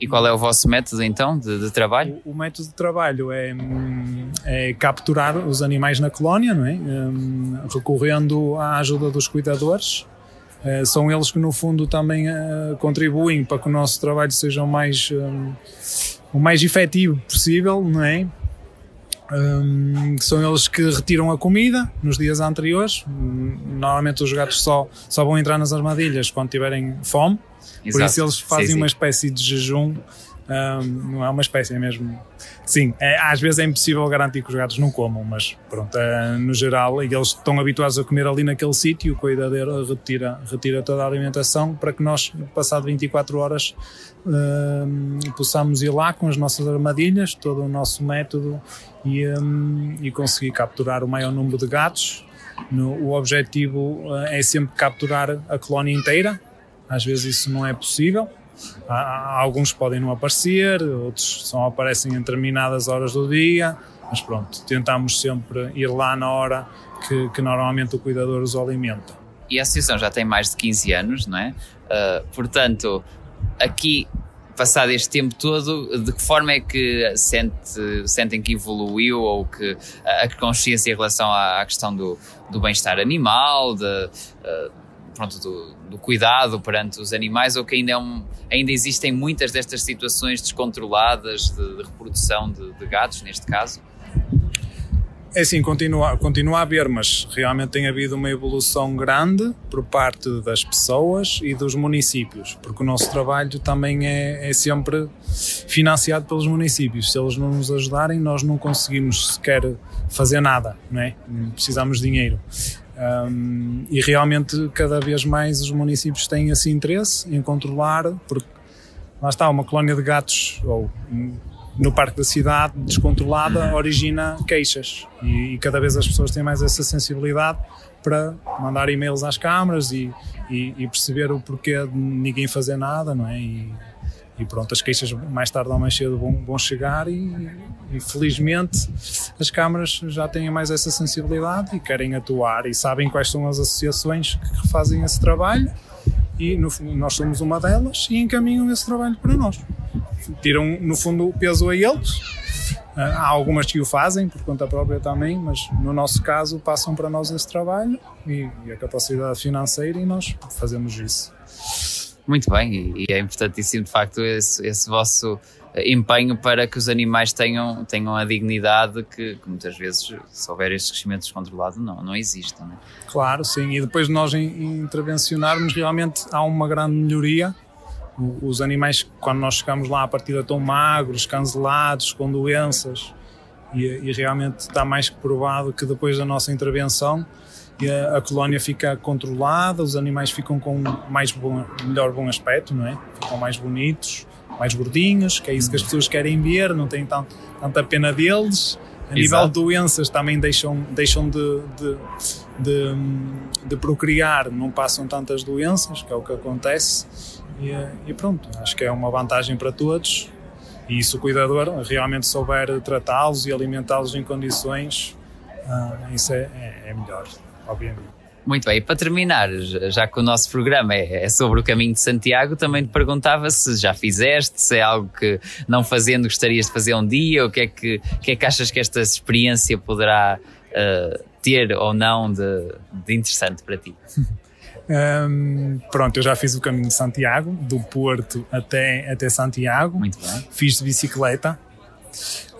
Speaker 2: E qual é o vosso método então de, de trabalho?
Speaker 6: O, o, método de trabalho é, é, capturar os animais na colónia, não é? Um, recorrendo à ajuda dos cuidadores. Uh, são eles que no fundo também uh, contribuem para que o nosso trabalho seja o mais, um, o mais efetivo possível, não é? Um, são eles que retiram a comida nos dias anteriores. Normalmente os gatos só, só vão entrar nas armadilhas quando tiverem fome. Exato. Por isso eles fazem sim, sim. uma espécie de jejum. Um, não é uma espécie, é mesmo. Sim, é, às vezes é impossível garantir que os gatos não comam, mas pronto, é, no geral, eles estão habituados a comer ali naquele sítio, o cuidadeiro retira, retira toda a alimentação para que nós, passado 24 horas, um, possamos ir lá com as nossas armadilhas, todo o nosso método e, um, e conseguir capturar o maior número de gatos. No, o objetivo uh, é sempre capturar a colónia inteira, às vezes isso não é possível. Há, alguns podem não aparecer, outros só aparecem em determinadas horas do dia, mas pronto, tentamos sempre ir lá na hora que, que normalmente o cuidador os alimenta.
Speaker 2: E a associação já tem mais de 15 anos, não é? Uh, portanto, aqui passado este tempo todo, de que forma é que sente, sentem que evoluiu ou que a, consciência em relação à, à questão do, do bem-estar animal, de, uh, pronto, do, do, cuidado perante os animais, ou que ainda, é um, ainda existem muitas destas situações descontroladas de, de reprodução de, de gatos, neste caso?
Speaker 6: É sim, continua, continua a haver, mas realmente tem havido uma evolução grande por parte das pessoas e dos municípios, porque o nosso trabalho também é, é sempre financiado pelos municípios. Se eles não nos ajudarem, nós não conseguimos sequer fazer nada, não é? Precisamos de dinheiro. Um, e realmente, cada vez mais os municípios têm esse interesse em controlar, porque lá está, uma colónia de gatos, ou no parque da cidade, descontrolada, origina queixas. E, e, cada vez as pessoas têm mais essa sensibilidade para mandar e-mails às câmaras e, e, e, perceber o porquê de ninguém fazer nada, não é? E, pronto, as queixas mais tarde ou mais cedo vão, vão chegar e, felizmente as câmaras já têm mais essa sensibilidade e querem atuar e sabem quais são as associações que fazem esse trabalho e no, nós somos uma delas e encaminham esse trabalho para nós tiram no fundo o peso a eles. Ah, há algumas que o fazem por conta própria também, mas no nosso caso passam para nós esse trabalho e, e a capacidade financeira e nós fazemos isso.
Speaker 2: Muito bem, e é importantíssimo de facto esse, esse vosso empenho para que os animais tenham, tenham a dignidade que, que muitas vezes, se houver estes crescimentos controlados, não, não existe. Não é?
Speaker 6: Claro, sim, e depois nós intervencionarmos, realmente há uma grande melhoria os animais, quando nós chegamos lá, a partida estão magros, cancelados, com doenças, e, e, realmente está mais que provado que depois da nossa intervenção a, a, colónia fica controlada, os animais ficam com mais bom, melhor bom aspecto, não é? Ficam mais bonitos, mais gordinhos, que é isso que as pessoas querem ver, não têm tanto, tanta pena deles. A nível de doenças também deixam, deixam de, de, de, de, procriar, não passam tantas doenças, que é o que acontece. E, e pronto, acho que é uma vantagem para todos. E se o cuidador realmente souber tratá-los e alimentá-los em condições, uh, isso é, é, é melhor, obviamente.
Speaker 2: Muito bem, e para terminar, já que o nosso programa é, é, sobre o caminho de Santiago, também te perguntava se já fizeste, se é algo que não fazendo gostarias de fazer um dia, o que é que, que, é que achas que esta experiência poderá uh, ter ou não de, de interessante para ti?
Speaker 6: Um, pronto, eu já fiz o caminho de Santiago, do Porto até, até Santiago.
Speaker 2: Muito bem.
Speaker 6: Fiz de bicicleta.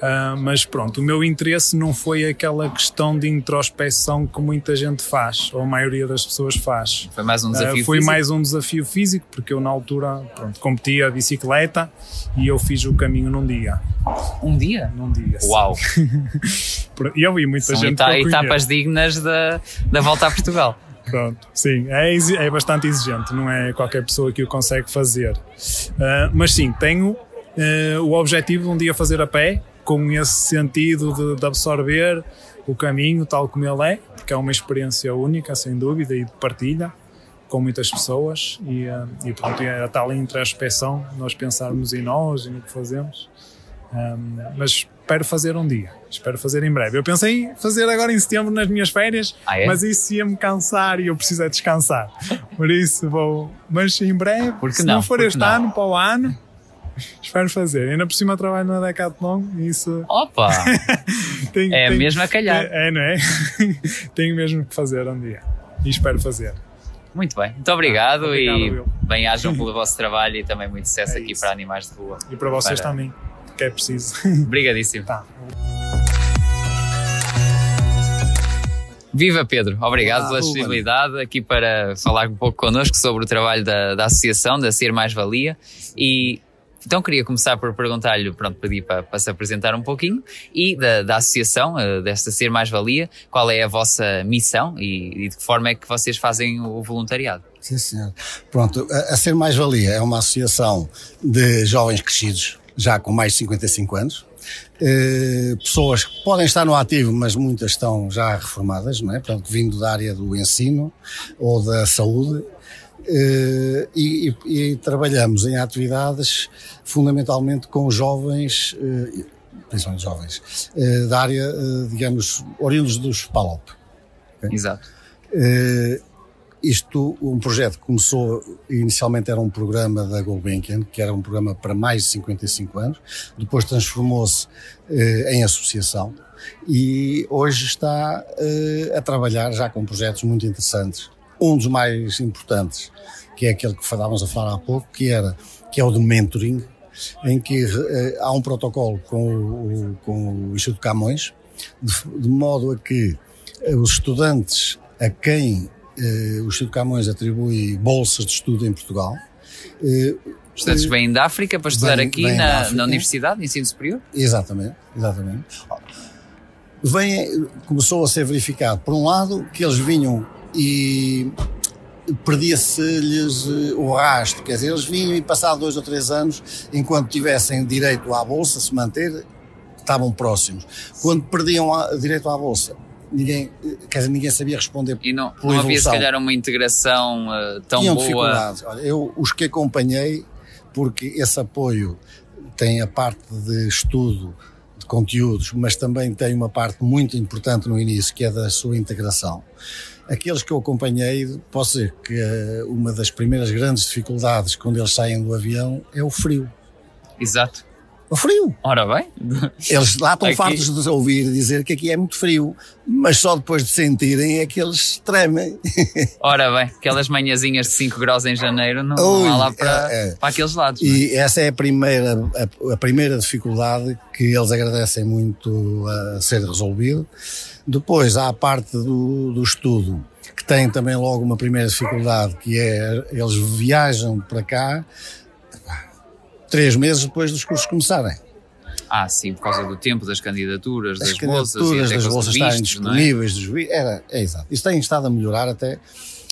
Speaker 6: Uh, mas pronto, o meu interesse não foi aquela questão de introspeção que muita gente faz, ou a maioria das pessoas faz.
Speaker 2: Foi mais um ah, desafio
Speaker 6: uh, Foi
Speaker 2: físico?
Speaker 6: mais um desafio físico, porque eu na altura pronto, competia a bicicleta e eu fiz o caminho num dia.
Speaker 2: Um dia?
Speaker 6: Num dia.
Speaker 2: Uau!
Speaker 6: e eu vi muita
Speaker 2: São
Speaker 6: gente.
Speaker 2: São etapas dignas da, da volta a Portugal.
Speaker 6: Pronto, sim, é, é bastante exigente, não é qualquer pessoa que o consegue fazer. Uh, mas sim, tenho uh, o objetivo de um dia fazer a pé, com esse sentido de, de, absorver o caminho tal como ele é, porque é uma experiência única, sem dúvida, e de partilha com muitas pessoas. E, uh, e pronto, é a tal introspeção, nós pensarmos em nós e no que fazemos. Um, mas espero fazer um dia, espero fazer em breve. Eu pensei em fazer agora em setembro nas minhas férias,
Speaker 2: ah, é?
Speaker 6: mas isso ia me cansar e eu preciso é descansar. Por isso vou, mas em breve,
Speaker 2: Porque
Speaker 6: se
Speaker 2: não,
Speaker 6: não for este
Speaker 2: não?
Speaker 6: ano, para o ano, espero fazer. Ainda por cima trabalho na Decathlon e isso.
Speaker 2: Opa! é mesmo a calhar.
Speaker 6: É, é, não é? Tenho mesmo que fazer um dia e espero fazer.
Speaker 2: Muito bem, muito obrigado,
Speaker 6: obrigado
Speaker 2: e bem-ajam pelo vosso trabalho e também muito sucesso
Speaker 6: É
Speaker 2: aqui para Animais de Rua.
Speaker 6: E para vocês
Speaker 2: Para-
Speaker 6: também, que é preciso.
Speaker 2: Obrigadíssimo.
Speaker 6: tá.
Speaker 2: Viva Pedro, obrigado
Speaker 7: Olá,
Speaker 2: pela disponibilidade aqui para falar um pouco connosco sobre o trabalho da, da associação, da Ser Mais Valia e então queria começar por perguntar-lhe, pronto, pedi para, para se apresentar um pouquinho e da, da associação, eh, desta Ser Mais Valia, qual é a vossa missão e, e de que forma é que vocês fazem o voluntariado?
Speaker 7: Sim, senhor. Pronto, a, a Ser Mais Valia é uma associação de jovens crescidos, já com mais de 55 anos. Eh, pessoas que podem estar no ativo, mas muitas estão já reformadas, não é? Portanto, vindo da área do ensino ou da saúde. Eh, e, e- trabalhamos em atividades fundamentalmente com jovens, eh, principalmente jovens, eh, da área, digamos, oriundos dos PALOP.
Speaker 2: Exato.
Speaker 7: Isto, um projeto que começou, inicialmente era um programa da Gulbenkian, que era um programa para mais de 55 anos, depois transformou-se eh, em associação e hoje está eh, a trabalhar já com projetos muito interessantes. Um dos mais importantes, que é aquele que estávamos a falar há pouco, que, era, que é o de mentoring, em que eh, há um protocolo com o, com o Instituto Camões, de, de modo a que eh, os estudantes a quem o Instituto Camões atribui bolsas de estudo em Portugal. eh,
Speaker 2: Estudantes
Speaker 7: eh,
Speaker 2: vêm da África para estudar
Speaker 7: Vêm-
Speaker 2: aqui
Speaker 7: da
Speaker 2: na, na Universidade de Ensino Superior?
Speaker 7: Exatamente, exatamente. Vem, começou a ser verificado, por um lado, que eles vinham e perdia-se-lhes eh, o rastro, quer dizer, eles vinham e passado dois ou três anos, enquanto tivessem direito à bolsa, se manter, estavam próximos. Quando perdiam a, direito à bolsa, ninguém, quer dizer, ninguém sabia responder
Speaker 2: E não, não havia se calhar uma integração eh, tão
Speaker 7: tinham
Speaker 2: boa.
Speaker 7: dificuldades. Olha, eu os que acompanhei, porque esse apoio tem a parte de estudo de conteúdos, mas também tem uma parte muito importante no início, que é da sua integração. Aqueles que eu acompanhei, posso dizer que eh, uma das primeiras grandes dificuldades quando eles saem do avião é o frio.
Speaker 2: Exato.
Speaker 7: O frio.
Speaker 2: Ora bem,
Speaker 7: Eles lá estão
Speaker 2: Aqui-
Speaker 7: fartos de ouvir dizer que aqui é muito frio, mas só depois de sentirem é que eles tremem.
Speaker 2: ora bem, aquelas manhãzinhas de 5 graus em janeiro não,
Speaker 7: Ui,
Speaker 2: não há lá para,
Speaker 7: é, é.
Speaker 2: para aqueles lados. não é?
Speaker 7: E essa é a primeira, a, a primeira dificuldade que eles agradecem muito a ser resolvido. Depois há a parte do, do estudo, que tem também logo uma primeira dificuldade, que é eles viajam para cá três meses depois dos cursos começarem.
Speaker 2: Ah, sim, por causa do tempo, das candidaturas,
Speaker 7: As
Speaker 2: das bolsas e
Speaker 7: candidaturas
Speaker 2: até
Speaker 7: das bolsas estarem
Speaker 2: é?
Speaker 7: disponíveis, dos vi- era, é exato. Isso tem estado a melhorar até,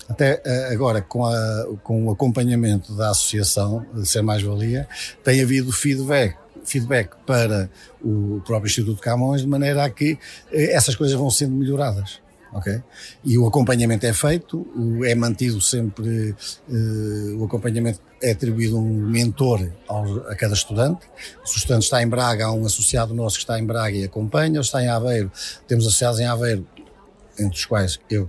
Speaker 7: até eh, agora com, a, com o acompanhamento da associação de Ser Mais Valia, tem havido feedback feedback para o próprio Instituto Camões, de maneira a que eh, essas coisas vão sendo melhoradas. Ok? E o acompanhamento é feito, é mantido sempre, eh, o acompanhamento é atribuído um mentor ao- a cada estudante. Se o estudante está em Braga, há um associado nosso que está em Braga e acompanha, ou está em Aveiro, temos associados em Aveiro, entre os quais eu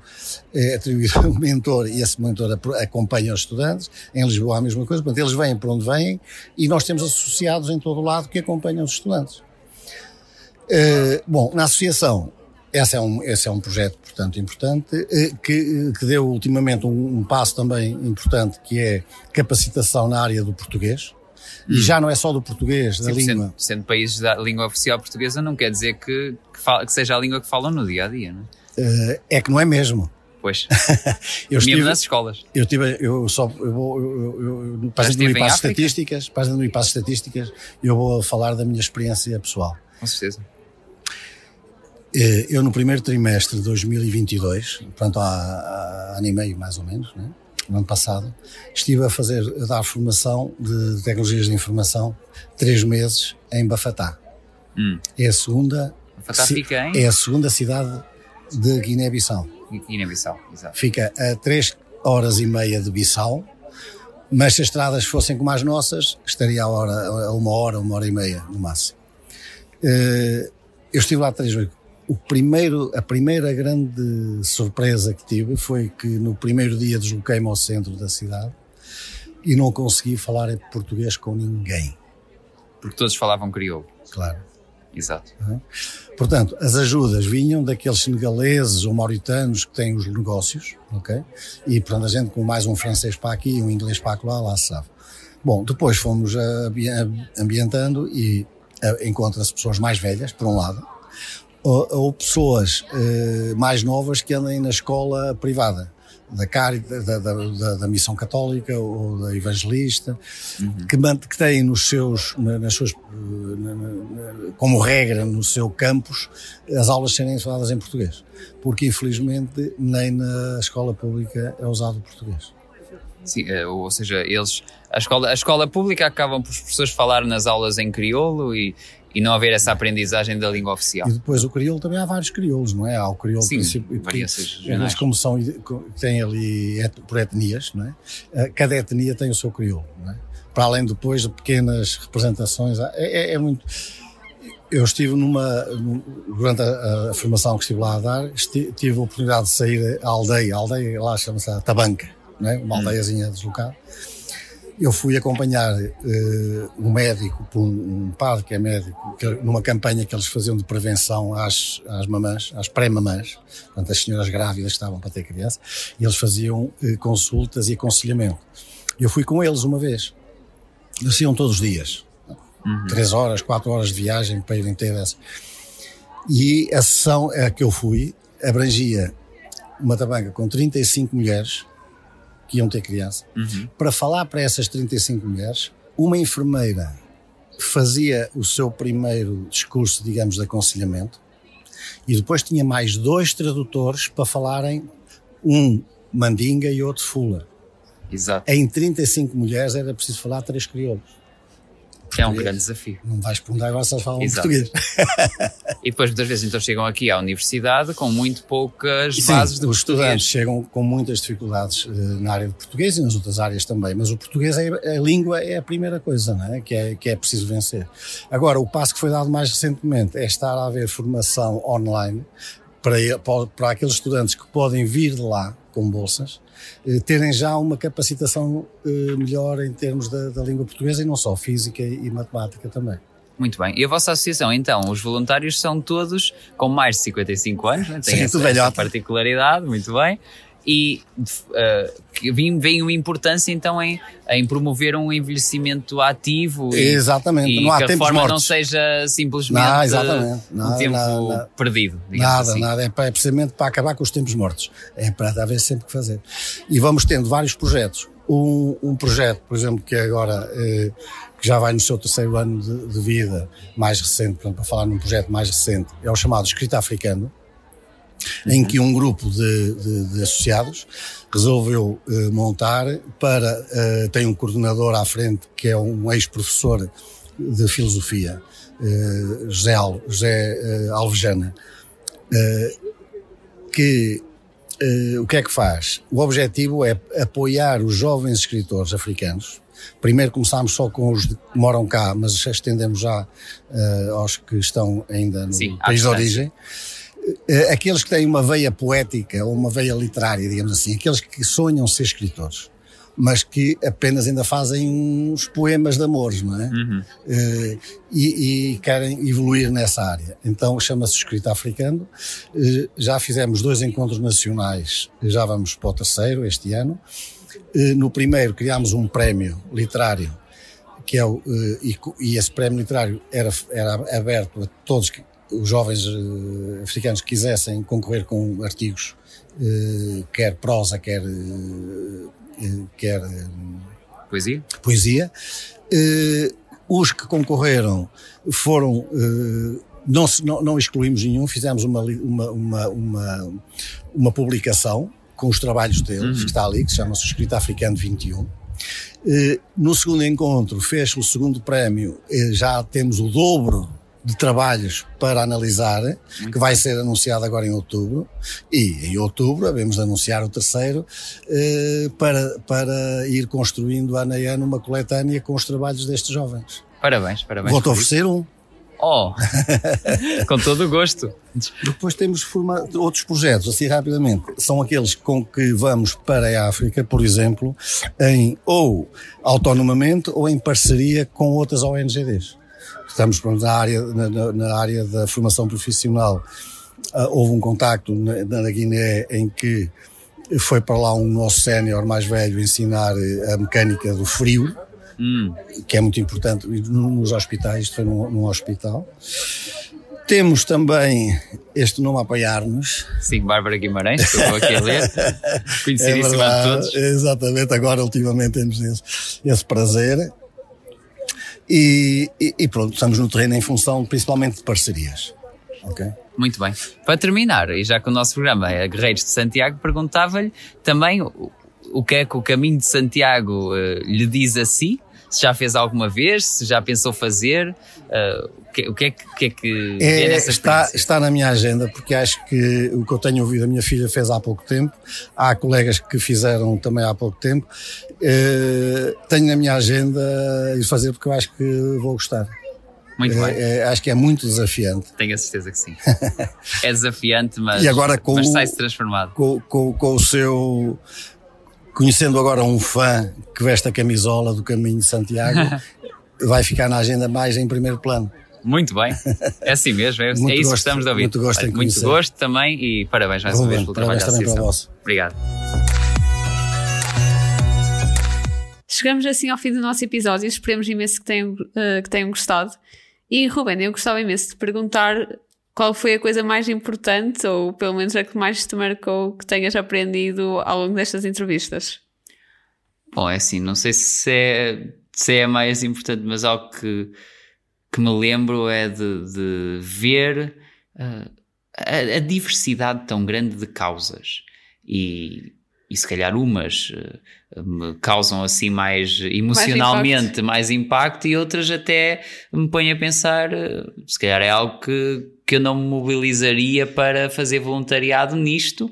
Speaker 7: é atribuído um mentor e esse mentor acompanha os estudantes. Em Lisboa a mesma coisa, portanto, eles vêm para onde vêm e nós temos associados em todo o lado que acompanham os estudantes. Eh, bom, na associação, esse é um, esse é um projeto, portanto, importante, eh, que, que deu ultimamente um, um passo também importante, que é capacitação na área do português. E já não é só do português, da
Speaker 2: Sim,
Speaker 7: língua.
Speaker 2: sendo, sendo países da língua oficial portuguesa, não quer dizer que, que, fala- que seja a língua que falam no dia a dia, não é?
Speaker 7: Eh, é que não é mesmo.
Speaker 2: Pois,
Speaker 7: Eu
Speaker 2: mesmo
Speaker 7: estive,
Speaker 2: nas escolas.
Speaker 7: Eu tive, eu só, eu vou, eu, eu, eu, para as estatísticas, para as estatísticas, eu vou falar da minha experiência pessoal.
Speaker 2: Com certeza.
Speaker 7: Eh, Eu no primeiro trimestre de 2022, portanto há, há ano e meio mais ou menos, né? no ano passado, estive a fazer, a dar formação de tecnologias de informação, três meses em Bafatá.
Speaker 2: Hum.
Speaker 7: É a segunda,
Speaker 2: Fatá
Speaker 7: ci-
Speaker 2: fica em
Speaker 7: é a segunda cidade de Guiné-Bissau.
Speaker 2: Guiné-Bissau, exato.
Speaker 7: Fica a 3 horas e meia de Bissau, mas se as estradas fossem como as nossas, estaria a, hora, a uma hora, uma hora e meia no máximo. Eh, Eu estive lá três vezes. O primeiro, a primeira grande surpresa que tive foi que no primeiro dia desloquei-me ao centro da cidade e não consegui falar português com ninguém,
Speaker 2: Porque todos falavam crioulo.
Speaker 7: claro.
Speaker 2: Exato.
Speaker 7: Portanto, as ajudas vinham daqueles senegaleses ou mauritanos que têm os negócios, ok? E, portanto, a gente com mais um francês para aqui, um inglês para lá, lá se sabe. Bom, depois fomos ambi- ambientando e encontra-se pessoas mais velhas, por um lado, ou, ou pessoas eh, mais novas que andem na escola privada, da Caritas, da, da, da, da Missão Católica ou da Evangelista, que, man- que têm nos seus, na- nas suas, eh, na- na- como regra no seu campus, as aulas serem faladas em português. Porque, infelizmente, nem na escola pública é usado o português.
Speaker 2: Sim, eh, ou seja, eles. A escola, a escola pública acabam por os professores falar nas aulas em crioulo e, e não haver essa aprendizagem da língua oficial.
Speaker 7: E depois o crioulo também há vários crioulos, não é? Há o crioulo
Speaker 2: Sim,
Speaker 7: Eles como são, têm ali et- por etnias, não é? Eh, Cada etnia tem o seu crioulo, não é? Para além depois de pequenas representações, é, é- é muito. Eu estive numa, num- durante a, a formação que estive lá a dar, esti- tive a oportunidade de sair à aldeia, a aldeia lá chama-se Tabanca, não é? uma aldeiazinha deslocada. Eu fui acompanhar eh, um médico, um, um padre que é médico, que- numa campanha que eles faziam de prevenção às, às mamãs, às pré-mamãs, portanto, as senhoras grávidas que estavam para ter criança, e eles faziam eh, consultas e aconselhamento. Eu fui com eles uma vez. Eles iam todos os dias. Três horas, quatro horas de viagem para irem ter essa. E a sessão a que eu fui abrangia uma tabanca com 35 mulheres que iam ter criança. Para falar para essas 35 mulheres, uma enfermeira fazia o seu primeiro discurso, digamos, de aconselhamento e depois tinha mais dois tradutores para falarem um mandinga e outro fula.
Speaker 2: Exato.
Speaker 7: Em 35 mulheres era preciso falar três crioulos.
Speaker 2: É um grande desafio.
Speaker 7: Não vais perguntar agora se eles falam
Speaker 2: Exato.
Speaker 7: português.
Speaker 2: E depois muitas vezes então chegam aqui à universidade com muito poucas
Speaker 7: Sim,
Speaker 2: bases de
Speaker 7: os estudantes
Speaker 2: português.
Speaker 7: chegam com muitas dificuldades eh, na área de português e nas outras áreas também, mas o português, é, a língua é a primeira coisa, não é? Que, é? que é preciso vencer. Agora, o passo que foi dado mais recentemente é estar a haver formação online para, para, para aqueles estudantes que podem vir de lá com bolsas, terem já uma capacitação eh, melhor em termos da, da língua portuguesa e não só física e matemática também.
Speaker 2: Muito bem. E a vossa associação, então, os voluntários são todos com mais de 55 anos, né? tem
Speaker 7: Sim,
Speaker 2: essa, essa particularidade, muito bem. E uh, que vem, vem uma importância então em, em promover um envelhecimento ativo e,
Speaker 7: Exatamente,
Speaker 2: e
Speaker 7: não há
Speaker 2: que a reforma não
Speaker 7: mortos.
Speaker 2: seja simplesmente
Speaker 7: Não, exatamente.
Speaker 2: um
Speaker 7: Nada,
Speaker 2: tempo
Speaker 7: nada,
Speaker 2: perdido.
Speaker 7: Nada,
Speaker 2: assim.
Speaker 7: nada. É, para, é precisamente para acabar com os tempos mortos. É para haver sempre que fazer. E vamos tendo vários projetos. Um, um projeto, por exemplo, que agora eh, que já vai no seu terceiro ano de, de vida, mais recente, portanto, para falar num projeto mais recente, é o chamado Escrita Africano, em que um grupo de, de- de associados resolveu eh, montar para. eh, tem um coordenador à frente que é um ex-professor de Filosofia, uh, José, Al, José Alvejana, que o que é que faz? O objetivo é apoiar os jovens escritores africanos. Primeiro começámos só com os que moram cá, mas estendemos já aos que estão ainda no Sim, país de origem aqueles que têm uma veia poética ou uma veia literária, digamos assim, aqueles que sonham ser escritores mas que apenas ainda fazem uns poemas de amores, não é? Uhum. Uh, e, e, querem evoluir nessa área. Então chama-se Escrita Africano. Uh, já fizemos dois encontros nacionais, já vamos para o terceiro este ano. Uh, no primeiro criámos um prémio literário, que é o, e, e, esse prémio literário era, era aberto a todos que, os jovens africanos que quisessem concorrer com artigos, quer prosa, quer eh, quer
Speaker 2: poesia.
Speaker 7: poesia. Os que concorreram foram não, não, não, excluímos nenhum, fizemos uma, uma, uma, uma, uma publicação com os trabalhos deles, uhum. que está ali, que chama-se Escrita Africano 21. No segundo encontro, fez o segundo prémio, já temos o dobro de trabalhos para analisar, que vai ser anunciado agora em outubro, e em outubro havemos de anunciar o terceiro, eh, para, para ir construindo ano a ano uma coletânea com os trabalhos destes jovens.
Speaker 2: Parabéns, parabéns.
Speaker 7: Vou-te oferecer um.
Speaker 2: Oh, com todo o gosto.
Speaker 7: Depois temos forma, outros projetos, assim rapidamente. São aqueles com que vamos para a África, por exemplo, em ou autonomamente ou em parceria com outras ONGDs. Estamos na área, na, na área da formação profissional. Uh, houve um contacto na, na Guiné em que foi para lá um nosso sénior mais velho ensinar eh, a mecânica do frio, hum. que é muito importante nos hospitais, isto foi num, num hospital. Temos também este nome a apoiar-nos.
Speaker 2: Sim, Bárbara Guimarães, que eu vou aqui a ler. Conhecidíssima é de todos.
Speaker 7: Exatamente, agora ultimamente temos esse, esse prazer. E, e, pronto, estamos no terreno em função principalmente de parcerias. Okay?
Speaker 2: Muito bem. Para terminar, e já que o nosso programa é Guerreiros de Santiago, perguntava-lhe também o, o que é que o caminho de Santiago uh, lhe diz a si, se já fez alguma vez, se já pensou fazer, uh, o, que, o que é que, que, é que
Speaker 7: é, nessa está, está na minha agenda, porque acho que o que eu tenho ouvido, a minha filha fez há pouco tempo, há colegas que fizeram também há pouco tempo, uh, tenho na minha agenda ir fazer porque eu acho que vou gostar.
Speaker 2: Muito bem.
Speaker 7: É, acho que é muito desafiante.
Speaker 2: Tenho a certeza que sim. é desafiante, mas, e agora com mas sai-se transformado.
Speaker 7: Com, com, com o seu conhecendo agora um fã que veste a camisola do Caminho de Santiago, vai ficar na agenda mais em primeiro plano.
Speaker 2: Muito bem, é assim mesmo, é, é isso gosto, que estamos a ouvir.
Speaker 7: Muito gosto,
Speaker 2: muito gosto também e parabéns mais uma vez pelo trabalho da associação. Obrigado.
Speaker 1: Chegamos assim ao fim do nosso episódio, esperemos imenso que tenham, uh, que tenham gostado. E Ruben, eu gostava imenso de perguntar qual foi a coisa mais importante, ou pelo menos a que mais te marcou, que tenhas aprendido ao longo destas entrevistas?
Speaker 2: Bom, é assim, não sei se é, se é mais importante, mas algo que, que me lembro é de, de ver uh, a, a, diversidade tão grande de causas. E, e se calhar umas uh, me causam assim mais emocionalmente mais impacto. mais impacto, e outras até me põem a pensar, uh, se calhar é algo que que eu não me mobilizaria para fazer voluntariado nisto.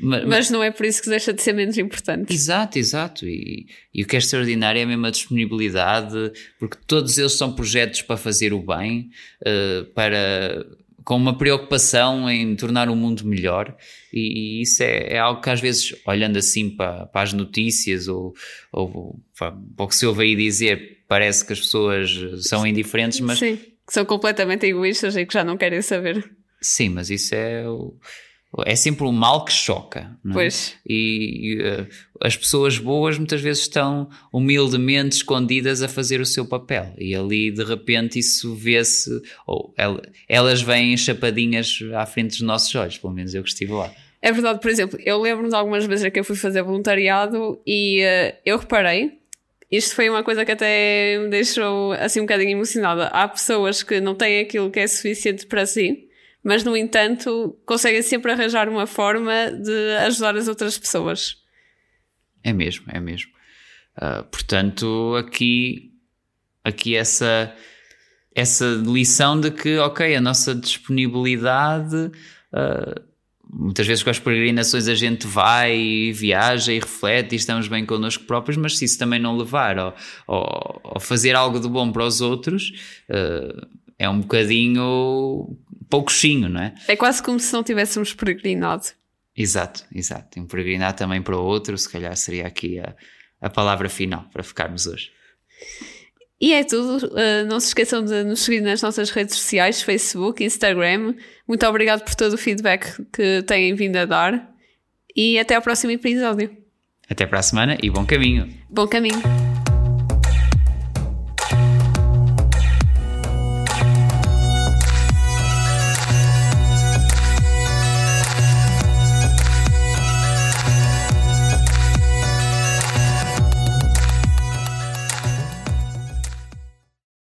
Speaker 1: Mas, mas, não é por isso que deixa de ser menos importante.
Speaker 2: Exato, exato. E, e, o que é extraordinário é mesmo a disponibilidade, porque todos eles são projetos para fazer o bem, uh, para com uma preocupação em tornar o mundo melhor, e, e isso é, é, algo que às vezes, olhando assim para, para as notícias ou, ou para, para o que se ouve aí dizer, parece que as pessoas são indiferentes, mas
Speaker 1: Sim que são completamente egoístas e que já não querem saber.
Speaker 2: Sim, mas isso é o, é sempre o mal que choca. Não é?
Speaker 1: Pois.
Speaker 2: E, e uh, as pessoas boas muitas vezes estão humildemente escondidas a fazer o seu papel. E ali de repente isso vê-se, ou elas vêm chapadinhas à frente dos nossos olhos, pelo menos eu que estive lá.
Speaker 1: É verdade, por exemplo, eu lembro-me de algumas vezes que eu fui fazer voluntariado e uh, eu reparei isto foi uma coisa que até me deixou assim um bocadinho emocionada. Há pessoas que não têm aquilo que é suficiente para si, mas no entanto conseguem sempre arranjar uma forma de ajudar as outras pessoas.
Speaker 2: É mesmo, é mesmo. Uh, portanto, aqui, aqui essa, essa lição de que, ok, a nossa disponibilidade. Uh, muitas vezes com as peregrinações a gente vai e viaja e reflete e estamos bem connosco próprios, mas se isso também não levar ou fazer algo de bom para os outros, uh, é um bocadinho pouquinho, não é?
Speaker 1: É quase como se não tivéssemos peregrinado.
Speaker 2: Exato, exato. Um peregrinar também para o outro, se calhar seria aqui a, a palavra final para ficarmos hoje.
Speaker 1: E é tudo. Uh, não se esqueçam de nos seguir nas nossas redes sociais, Facebook, Instagram. Muito obrigado por todo o feedback que têm vindo a dar. E até ao próximo episódio.
Speaker 2: Até para a semana e bom caminho.
Speaker 1: Bom caminho.